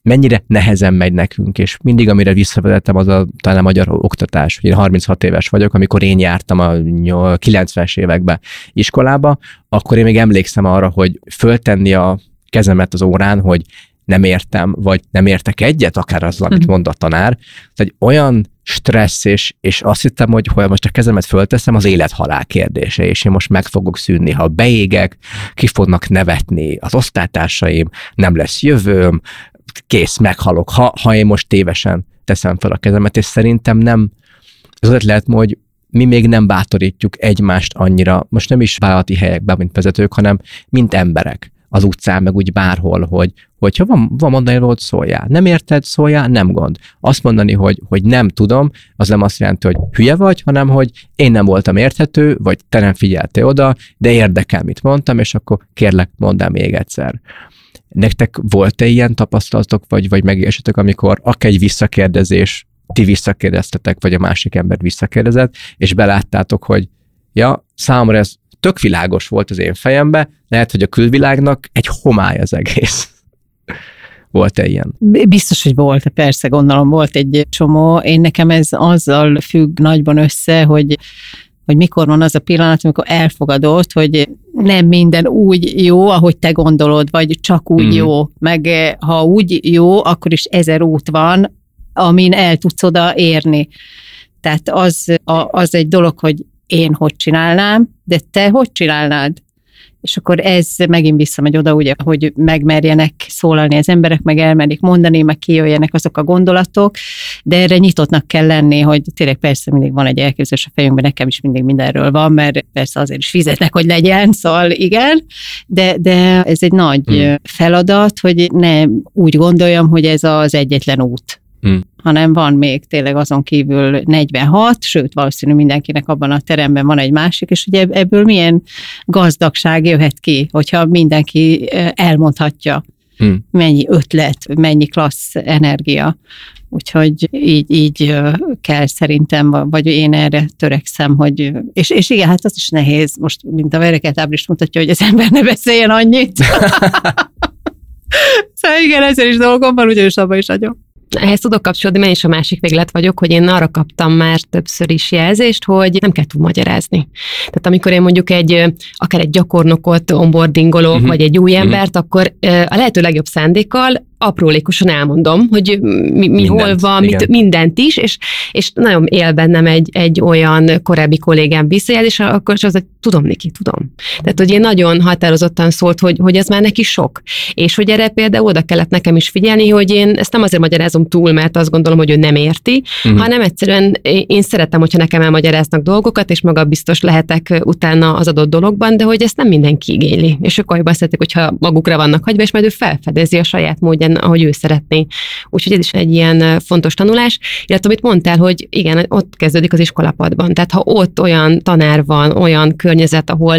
mennyire nehezen megy nekünk, és mindig, amire visszavezetem, az a talán a magyar oktatás. Én 36 éves vagyok, amikor én jártam a 90-es években iskolába, akkor én még emlékszem arra, hogy föltenni a kezemet az órán, hogy nem értem, vagy nem értek egyet, akár az, amit mhm. mond a tanár. egy olyan stressz, és, és azt hittem, hogy ha most a kezemet fölteszem, az élet-halál kérdése, és én most meg fogok szűnni. Ha beégek, ki fognak nevetni az osztálytársaim, nem lesz jövőm, kész, meghalok, ha, ha én most tévesen teszem fel a kezemet, és szerintem nem, az azért lehet, hogy mi még nem bátorítjuk egymást annyira, most nem is vállalati helyekben, mint vezetők, hanem mint emberek az utcán, meg úgy bárhol, hogy hogyha van, van mondani róla, szóljál. Nem érted, szóljál, nem gond. Azt mondani, hogy, hogy nem tudom, az nem azt jelenti, hogy hülye vagy, hanem hogy én nem voltam érthető, vagy te nem figyeltél oda, de érdekel, mit mondtam, és akkor kérlek, mondd el még egyszer. Nektek volt-e ilyen tapasztalatok, vagy, vagy megélésetek, amikor akár egy visszakérdezés, ti visszakérdeztetek, vagy a másik ember visszakérdezett, és beláttátok, hogy ja, számomra ez tök világos volt az én fejembe, lehet, hogy a külvilágnak egy homály az egész. Volt-e ilyen? Biztos, hogy volt, persze, gondolom volt egy csomó. Én nekem ez azzal függ nagyban össze, hogy hogy mikor van az a pillanat, amikor elfogadod, hogy nem minden úgy jó, ahogy te gondolod, vagy csak úgy mm. jó. Meg eh, ha úgy jó, akkor is ezer út van, amin el tudsz oda érni. Tehát az, az egy dolog, hogy én hogy csinálnám, de te hogy csinálnád? és akkor ez megint visszamegy oda, ugye, hogy megmerjenek szólalni az emberek, meg elmerik mondani, meg kijöjjenek azok a gondolatok, de erre nyitottnak kell lenni, hogy tényleg persze mindig van egy elképzelés a fejünkben, nekem is mindig mindenről van, mert persze azért is fizetnek, hogy legyen, szóval igen, de, de ez egy nagy hmm. feladat, hogy nem úgy gondoljam, hogy ez az egyetlen út hmm. hanem van még tényleg azon kívül 46, sőt valószínű mindenkinek abban a teremben van egy másik, és ugye ebből milyen gazdagság jöhet ki, hogyha mindenki elmondhatja, hmm. mennyi ötlet, mennyi klassz energia. Úgyhogy így, így kell szerintem, vagy én erre törekszem, hogy, és, és igen, hát az is nehéz, most, mint a vereket Ábris mutatja, hogy az ember ne beszéljen annyit. *laughs* szóval igen, ezzel is dolgom van, ugyanis abban is nagyon ehhez tudok kapcsolódni, mert is a másik véglet vagyok, hogy én arra kaptam már többször is jelzést, hogy nem kell túl magyarázni. Tehát amikor én mondjuk egy, akár egy gyakornokot onboardingolok, uh-huh. vagy egy új mhm. embert, uh-huh. akkor a lehető legjobb szándékkal aprólékosan elmondom, hogy mi, mi hol van, mit, mindent is, és, és nagyon él bennem egy, egy olyan korábbi kollégám visszajelzés, akkor az, hogy tudom, Niki, tudom. Tehát, hogy én nagyon határozottan szólt, hogy, hogy ez már neki sok. És hogy erre például oda kellett nekem is figyelni, hogy én ezt nem azért magyarázom túl, mert azt gondolom, hogy ő nem érti, uh-huh. hanem egyszerűen én szeretem, hogyha nekem elmagyaráznak dolgokat, és maga biztos lehetek utána az adott dologban, de hogy ezt nem mindenki igényli. És ők azt szeretik, hogyha magukra vannak hagyva, és majd ő felfedezi a saját módján ahogy ő szeretné. Úgyhogy ez is egy ilyen fontos tanulás. Illetve amit mondtál, hogy igen, ott kezdődik az iskolapadban. Tehát ha ott olyan tanár van, olyan környezet, ahol,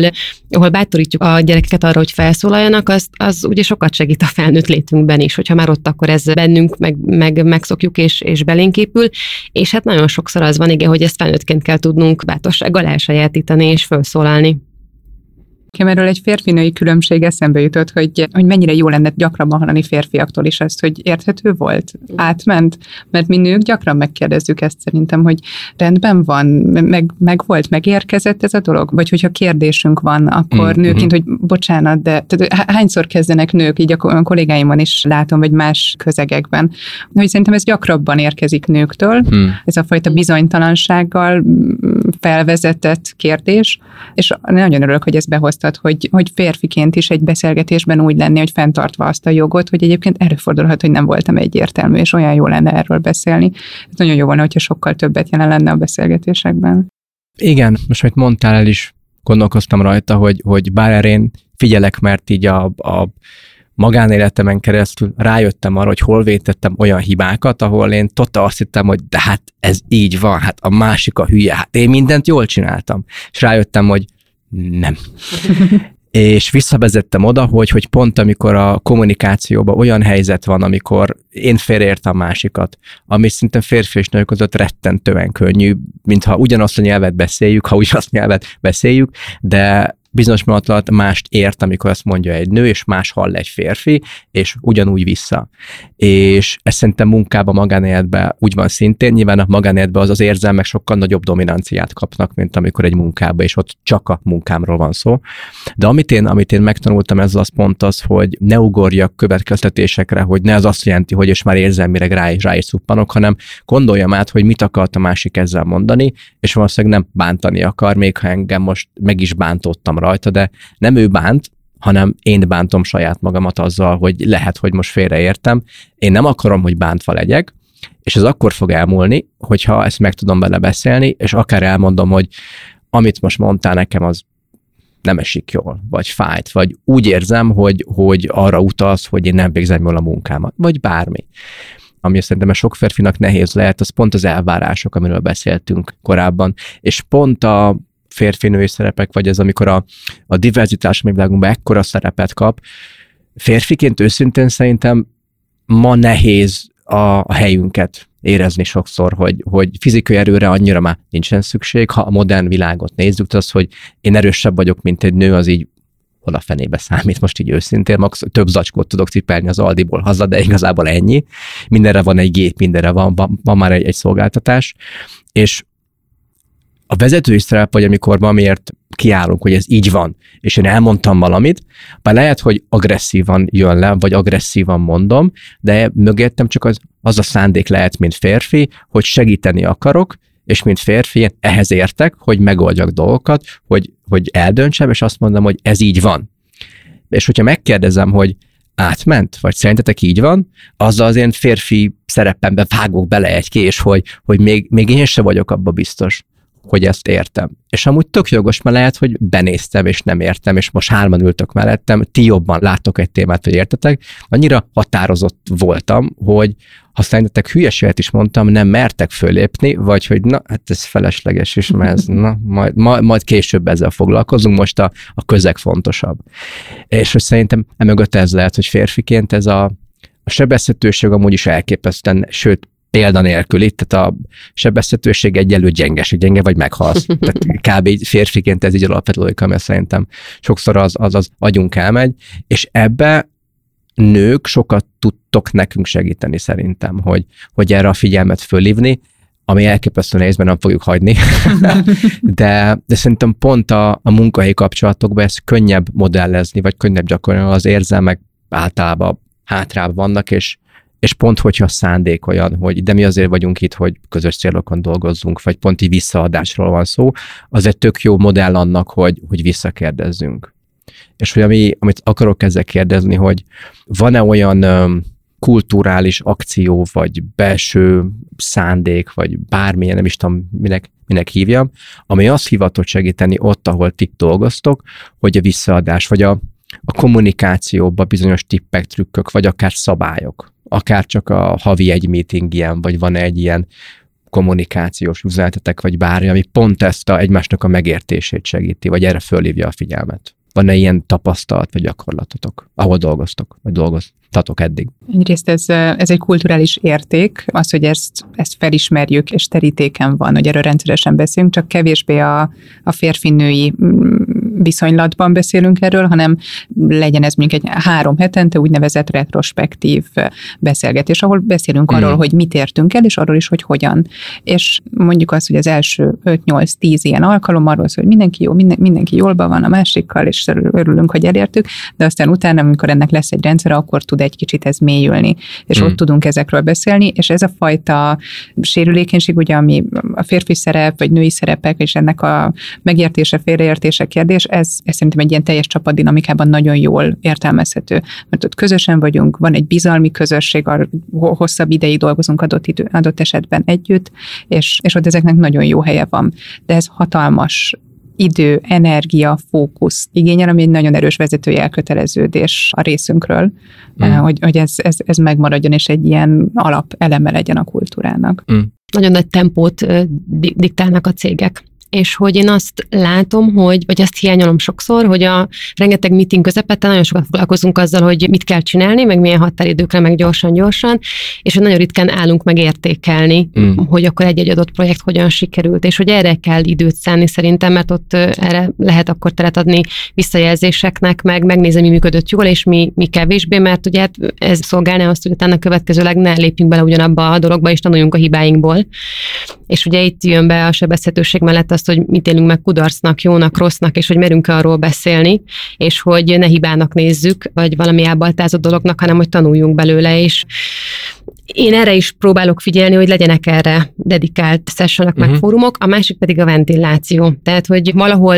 ahol bátorítjuk a gyerekeket arra, hogy felszólaljanak, az, az ugye sokat segít a felnőtt létünkben is, hogyha már ott akkor ez bennünk meg, meg megszokjuk és, és belénk épül. És hát nagyon sokszor az van, igen, hogy ezt felnőttként kell tudnunk bátorsággal elsajátítani és felszólalni. Nekem erről egy férfinői különbség eszembe jutott, hogy, hogy mennyire jó lenne gyakrabban hallani férfiaktól is ezt, hogy érthető volt, átment, mert mi nők gyakran megkérdezzük ezt szerintem, hogy rendben van, meg, meg volt, megérkezett ez a dolog, vagy hogyha kérdésünk van, akkor mm, nőként, hogy bocsánat, de tehát, hányszor kezdenek nők, így a kollégáimon is látom, vagy más közegekben, hogy szerintem ez gyakrabban érkezik nőktől, mm. ez a fajta bizonytalansággal felvezetett kérdés, és nagyon örülök, hogy ezt behozta tapasztalat, hogy, hogy férfiként is egy beszélgetésben úgy lenni, hogy fenntartva azt a jogot, hogy egyébként előfordulhat, hogy nem voltam egyértelmű, és olyan jó lenne erről beszélni. Ez nagyon jó volna, hogyha sokkal többet jelen lenne a beszélgetésekben. Igen, most, amit mondtál el is, gondolkoztam rajta, hogy, hogy bár erre én figyelek, mert így a, a magánéletemen keresztül rájöttem arra, hogy hol vétettem olyan hibákat, ahol én tota azt hittem, hogy de hát ez így van, hát a másik a hülye, hát én mindent jól csináltam. És rájöttem, hogy nem. *laughs* és visszavezettem oda, hogy, hogy pont amikor a kommunikációban olyan helyzet van, amikor én félreértem a másikat, ami szinte férfi és nők között rettentően könnyű, mintha ugyanazt a nyelvet beszéljük, ha ugyanazt a nyelvet beszéljük, de bizonyos mondat alatt mást ért, amikor azt mondja egy nő, és más hall egy férfi, és ugyanúgy vissza. És ez szerintem munkában, magánéletben úgy van szintén, nyilván a magánéletben az az érzelmek sokkal nagyobb dominanciát kapnak, mint amikor egy munkában, és ott csak a munkámról van szó. De amit én, amit én megtanultam, ez az pont az, hogy ne ugorjak következtetésekre, hogy ne az azt jelenti, hogy és már érzelmileg rá rá is szuppanok, hanem gondoljam át, hogy mit akart a másik ezzel mondani, és valószínűleg nem bántani akar, még ha engem most meg is bántottam rajta, de nem ő bánt, hanem én bántom saját magamat azzal, hogy lehet, hogy most félreértem. Én nem akarom, hogy bántva legyek, és ez akkor fog elmúlni, hogyha ezt meg tudom vele beszélni, és akár elmondom, hogy amit most mondtál nekem, az nem esik jól, vagy fájt, vagy úgy érzem, hogy, hogy arra utalsz, hogy én nem végzem jól a munkámat, vagy bármi. Ami szerintem sok férfinak nehéz lehet, az pont az elvárások, amiről beszéltünk korábban, és pont a férfinői szerepek, vagy ez amikor a, a diverzitás a világunkban ekkora szerepet kap, férfiként őszintén szerintem ma nehéz a, a helyünket érezni sokszor, hogy, hogy fizikai erőre annyira már nincsen szükség. Ha a modern világot nézzük, az, hogy én erősebb vagyok, mint egy nő, az így oda fenébe számít, most így őszintén, max több zacskót tudok cipelni az Aldiból haza, de igazából ennyi. Mindenre van egy gép, mindenre van, van, van már egy, egy szolgáltatás, és a vezetői szerep, vagy amikor valamiért kiállunk, hogy ez így van, és én elmondtam valamit, bár lehet, hogy agresszívan jön le, vagy agresszívan mondom, de mögöttem csak az, az a szándék lehet, mint férfi, hogy segíteni akarok, és mint férfi ehhez értek, hogy megoldjak dolgokat, hogy, hogy eldöntsem, és azt mondom, hogy ez így van. És hogyha megkérdezem, hogy átment, vagy szerintetek így van, azzal az én férfi szerepembe vágok bele egy kés, hogy, hogy még, még én se vagyok abba biztos hogy ezt értem. És amúgy tök jogos, mert lehet, hogy benéztem, és nem értem, és most hárman ültök mellettem, ti jobban láttok egy témát, hogy értetek. Annyira határozott voltam, hogy ha szerintetek hülyeséget is mondtam, nem mertek fölépni, vagy hogy na, hát ez felesleges is, mert ez, na, majd, majd, majd később ezzel foglalkozunk, most a, a közeg fontosabb. És hogy szerintem emögött ez lehet, hogy férfiként ez a, a sebezhetőség amúgy is elképesztően, sőt, példanélküli, tehát a sebezhetőség egyelő gyengeség, gyenge vagy meghalsz. *laughs* Tehát kb. férfiként ez így alapvető logika, mert szerintem sokszor az, az, az agyunk elmegy, és ebbe nők sokat tudtok nekünk segíteni szerintem, hogy, hogy erre a figyelmet fölhívni, ami elképesztő nehéz, mert nem fogjuk hagyni. *laughs* de, de szerintem pont a, a munkahelyi kapcsolatokban ez könnyebb modellezni, vagy könnyebb gyakorolni, az érzelmek általában hátrább vannak, és, és pont, hogyha a szándék olyan, hogy de mi azért vagyunk itt, hogy közös célokon dolgozzunk, vagy pont így visszaadásról van szó, az egy tök jó modell annak, hogy, hogy visszakérdezzünk. És hogy ami, amit akarok ezzel kérdezni, hogy van-e olyan kulturális akció, vagy belső szándék, vagy bármilyen, nem is tudom, minek, minek hívjam, ami azt hivatott segíteni ott, ahol ti dolgoztok, hogy a visszaadás, vagy a, a kommunikációba bizonyos tippek, trükkök, vagy akár szabályok akár csak a havi egy meeting ilyen, vagy van egy ilyen kommunikációs üzenetetek, vagy bármi, ami pont ezt a egymásnak a megértését segíti, vagy erre fölhívja a figyelmet. Van-e ilyen tapasztalat, vagy gyakorlatotok, ahol dolgoztok, vagy dolgoztatok eddig? Egyrészt ez, ez egy kulturális érték, az, hogy ezt, ezt felismerjük, és terítéken van, hogy erről rendszeresen beszélünk, csak kevésbé a, a férfi-női viszonylatban beszélünk erről, hanem legyen ez mondjuk egy három hetente úgynevezett retrospektív beszélgetés, ahol beszélünk mm. arról, hogy mit értünk el, és arról is, hogy hogyan. És mondjuk azt, hogy az első 5-8-10 ilyen alkalom arról szól, hogy mindenki jó, minden, mindenki jól van a másikkal, és örülünk, hogy elértük, de aztán utána, amikor ennek lesz egy rendszer, akkor tud egy kicsit ez mélyülni, és mm. ott tudunk ezekről beszélni, és ez a fajta sérülékenység, ugye, ami a férfi szerep, vagy női szerepek, és ennek a megértése, félreértése kérdés, ez, ez szerintem egy ilyen teljes csapatdinamikában nagyon jól értelmezhető, mert ott közösen vagyunk, van egy bizalmi közösség, a hosszabb ideig dolgozunk adott, idő, adott esetben együtt, és, és ott ezeknek nagyon jó helye van. De ez hatalmas idő, energia, fókusz igényel, ami egy nagyon erős vezetői elköteleződés a részünkről, mm. hogy, hogy ez, ez, ez megmaradjon, és egy ilyen alap eleme legyen a kultúrának. Mm. Nagyon nagy tempót diktálnak a cégek és hogy én azt látom, hogy, vagy azt hiányolom sokszor, hogy a rengeteg meeting közepette nagyon sokat foglalkozunk azzal, hogy mit kell csinálni, meg milyen határidőkre, meg gyorsan-gyorsan, és hogy nagyon ritkán állunk meg értékelni, mm. hogy akkor egy-egy adott projekt hogyan sikerült, és hogy erre kell időt szánni szerintem, mert ott erre lehet akkor teret adni visszajelzéseknek, meg megnézni, mi működött jól, és mi, mi kevésbé, mert ugye ez szolgálna azt, hogy utána következőleg ne lépjünk bele ugyanabba a dologba, és tanuljunk a hibáinkból. És ugye itt jön be a sebezhetőség mellett azt, hogy mit élünk meg kudarcnak, jónak, rossznak, és hogy merünk arról beszélni, és hogy ne hibának nézzük, vagy valami elbaltázott dolognak, hanem hogy tanuljunk belőle, és én erre is próbálok figyelni, hogy legyenek erre dedikált sessionok, uh-huh. meg mhm. fórumok, a másik pedig a ventiláció. Tehát, hogy valahol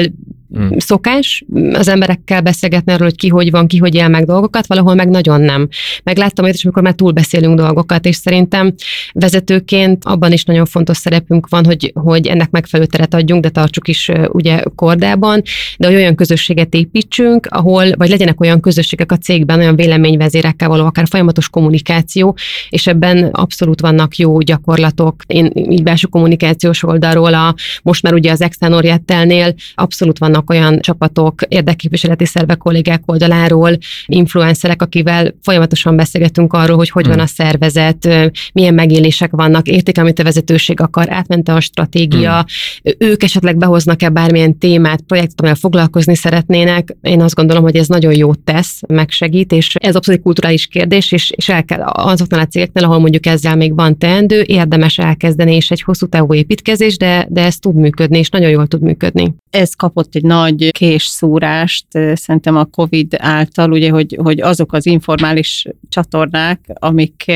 mm. szokás az emberekkel beszélgetni arról, hogy ki hogy van, ki hogy él meg dolgokat, valahol meg nagyon nem. Megláttam olyat is, amikor már túl beszélünk dolgokat, és szerintem vezetőként abban is nagyon fontos szerepünk van, hogy, hogy ennek megfelelő teret adjunk, de tartsuk is ugye kordában, de hogy olyan közösséget építsünk, ahol, vagy legyenek olyan közösségek a cégben, olyan véleményvezérekkel való, akár folyamatos kommunikáció, és ebben abszolút vannak jó gyakorlatok. Én így belső kommunikációs oldalról, a, most már ugye az Orientelnél abszolút vannak vannak olyan csapatok, érdekképviseleti szervek, kollégák oldaláról, influencerek, akivel folyamatosan beszélgetünk arról, hogy hogy van hmm. a szervezet, milyen megélések vannak, érték, amit a vezetőség akar, átmente a stratégia, hmm. ők esetleg behoznak-e bármilyen témát, projektet, amivel foglalkozni szeretnének. Én azt gondolom, hogy ez nagyon jót tesz, megsegít, és ez abszolút kulturális kérdés, és, és el kell azoknál a cégeknél, ahol mondjuk ezzel még van teendő, érdemes elkezdeni, és egy hosszú távú építkezés, de, de ez tud működni, és nagyon jól tud működni. Ez kapott egy nagy késszúrást, szerintem a COVID által, ugye, hogy, hogy azok az informális csatornák, amik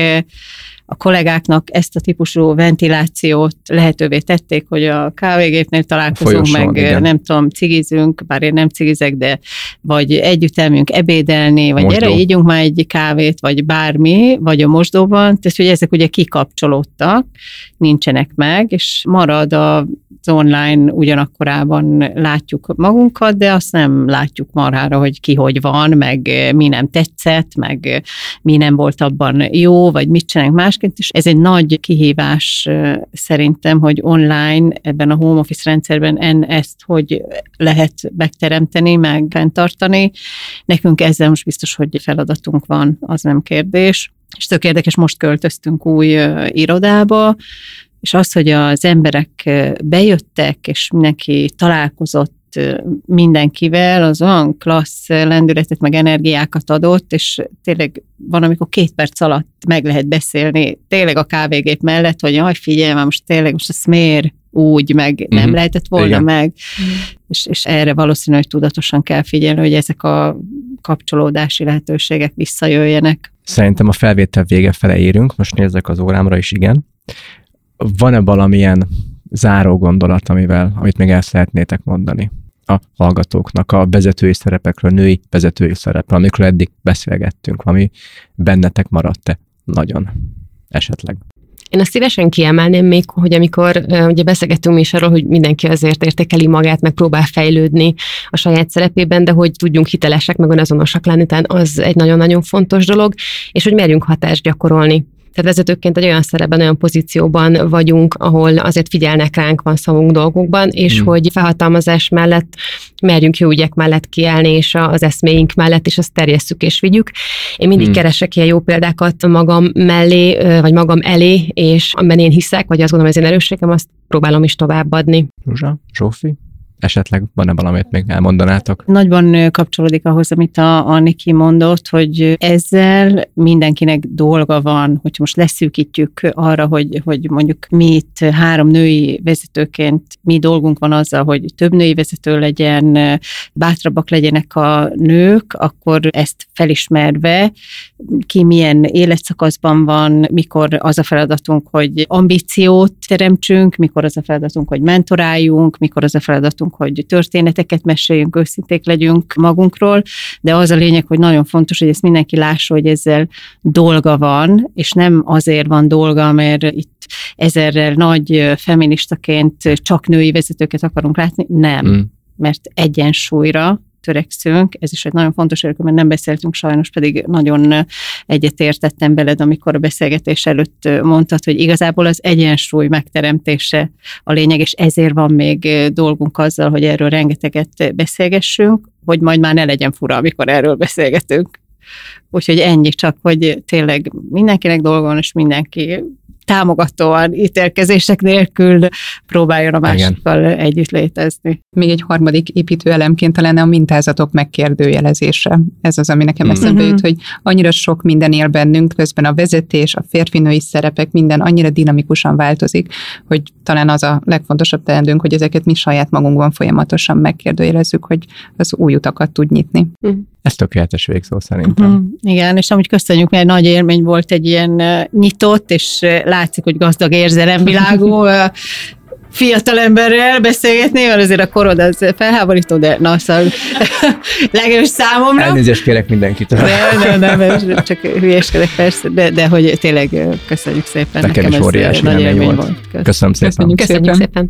a kollégáknak ezt a típusú ventilációt lehetővé tették, hogy a kávégépnél találkozunk, Folyosón, meg igen. nem tudom, cigizünk, bár én nem cigizek, de vagy együtt elmegyünk ebédelni, vagy Mosdó. gyere, ígyunk már egy kávét, vagy bármi, vagy a mosdóban, tehát hogy ezek ugye kikapcsolódtak, nincsenek meg, és marad a az online ugyanakkorában látjuk magunkat, de azt nem látjuk marhára, hogy ki hogy van, meg mi nem tetszett, meg mi nem volt abban jó, vagy mit csinálunk másként, és ez egy nagy kihívás szerintem, hogy online ebben a home office rendszerben en ezt hogy lehet megteremteni, meg fenntartani. Nekünk ezzel most biztos, hogy feladatunk van, az nem kérdés. És tök érdekes, most költöztünk új irodába, és az, hogy az emberek bejöttek, és mindenki találkozott mindenkivel, az olyan klassz lendületet, meg energiákat adott, és tényleg van, amikor két perc alatt meg lehet beszélni, tényleg a kávégép mellett, hogy jaj, figyelj, már most tényleg most ezt miért úgy, meg mm-hmm. nem mhm. lehetett volna Igen. meg, mm. és, és erre valószínű, hogy tudatosan kell figyelni, hogy ezek a kapcsolódási lehetőségek visszajöjjenek. Szerintem a felvétel vége fele érünk, most nézzek az órámra is, igen van-e valamilyen záró gondolat, amivel, amit még el szeretnétek mondani a hallgatóknak a vezetői szerepekről, női vezetői szerepről, amikről eddig beszélgettünk, ami bennetek maradt-e nagyon esetleg? Én azt szívesen kiemelném még, hogy amikor ugye beszélgettünk is arról, hogy mindenki azért értékeli magát, meg próbál fejlődni a saját szerepében, de hogy tudjunk hitelesek, meg azonosak lenni, tehát az egy nagyon-nagyon fontos dolog, és hogy merjünk hatást gyakorolni. Tehát vezetőként egy olyan szerepben, olyan pozícióban vagyunk, ahol azért figyelnek ránk, van szavunk dolgokban, és hmm. hogy felhatalmazás mellett merjünk jó ügyek mellett kiállni, és az eszméink mellett, és azt terjesszük és vigyük. Én mindig hmm. keresek ilyen jó példákat magam mellé, vagy magam elé, és amiben én hiszek, vagy azt gondolom, hogy ez én erősségem, azt próbálom is továbbadni. Zsuzsa, Zsófi? Esetleg van-e valamit még elmondanátok? Nagyban kapcsolódik ahhoz, amit a, a Niki mondott, hogy ezzel mindenkinek dolga van, hogy most leszűkítjük arra, hogy, hogy mondjuk mi itt három női vezetőként mi dolgunk van azzal, hogy több női vezető legyen, bátrabbak legyenek a nők, akkor ezt felismerve ki milyen életszakaszban van, mikor az a feladatunk, hogy ambíciót teremtsünk, mikor az a feladatunk, hogy mentoráljunk, mikor az a feladatunk, hogy történeteket meséljünk, őszinték legyünk magunkról, de az a lényeg, hogy nagyon fontos, hogy ezt mindenki lássa, hogy ezzel dolga van, és nem azért van dolga, mert itt ezerrel nagy feministaként csak női vezetőket akarunk látni, nem. Mm. Mert egyensúlyra törekszünk, ez is egy nagyon fontos mert nem beszéltünk sajnos, pedig nagyon egyetértettem veled, amikor a beszélgetés előtt mondtad, hogy igazából az egyensúly megteremtése a lényeg, és ezért van még dolgunk azzal, hogy erről rengeteget beszélgessünk, hogy majd már ne legyen fura, amikor erről beszélgetünk. Úgyhogy ennyi csak, hogy tényleg mindenkinek dolga van, és mindenki támogatóan, ítélkezések nélkül próbáljon a másikkal Igen. együtt létezni. Még egy harmadik építőelemként talán a mintázatok megkérdőjelezése. Ez az, ami nekem eszembe mm-hmm. jut, hogy annyira sok minden él bennünk, közben a vezetés, a férfinői szerepek, minden annyira dinamikusan változik, hogy talán az a legfontosabb teendőnk, hogy ezeket mi saját magunkban folyamatosan megkérdőjelezzük, hogy az új utakat tud nyitni. Mm. Ez tökéletes végszó szerintem. Uh-huh. Igen, és amúgy köszönjük, mert nagy élmény volt egy ilyen nyitott, és látszik, hogy gazdag érzelemvilágú *laughs* fiatal emberrel beszélgetni, mert azért a korod az felháborító, de na, szóval *laughs* legalábbis számomra. Elnézést kérek mindenkit. Nem, nem, nem, csak hülyeskedek persze, de, de hogy tényleg köszönjük szépen. Nekem, Nekem is óriási nagy élmény volt. volt. Köszönöm szépen. Köszönjük, Köszönjük szépen. szépen.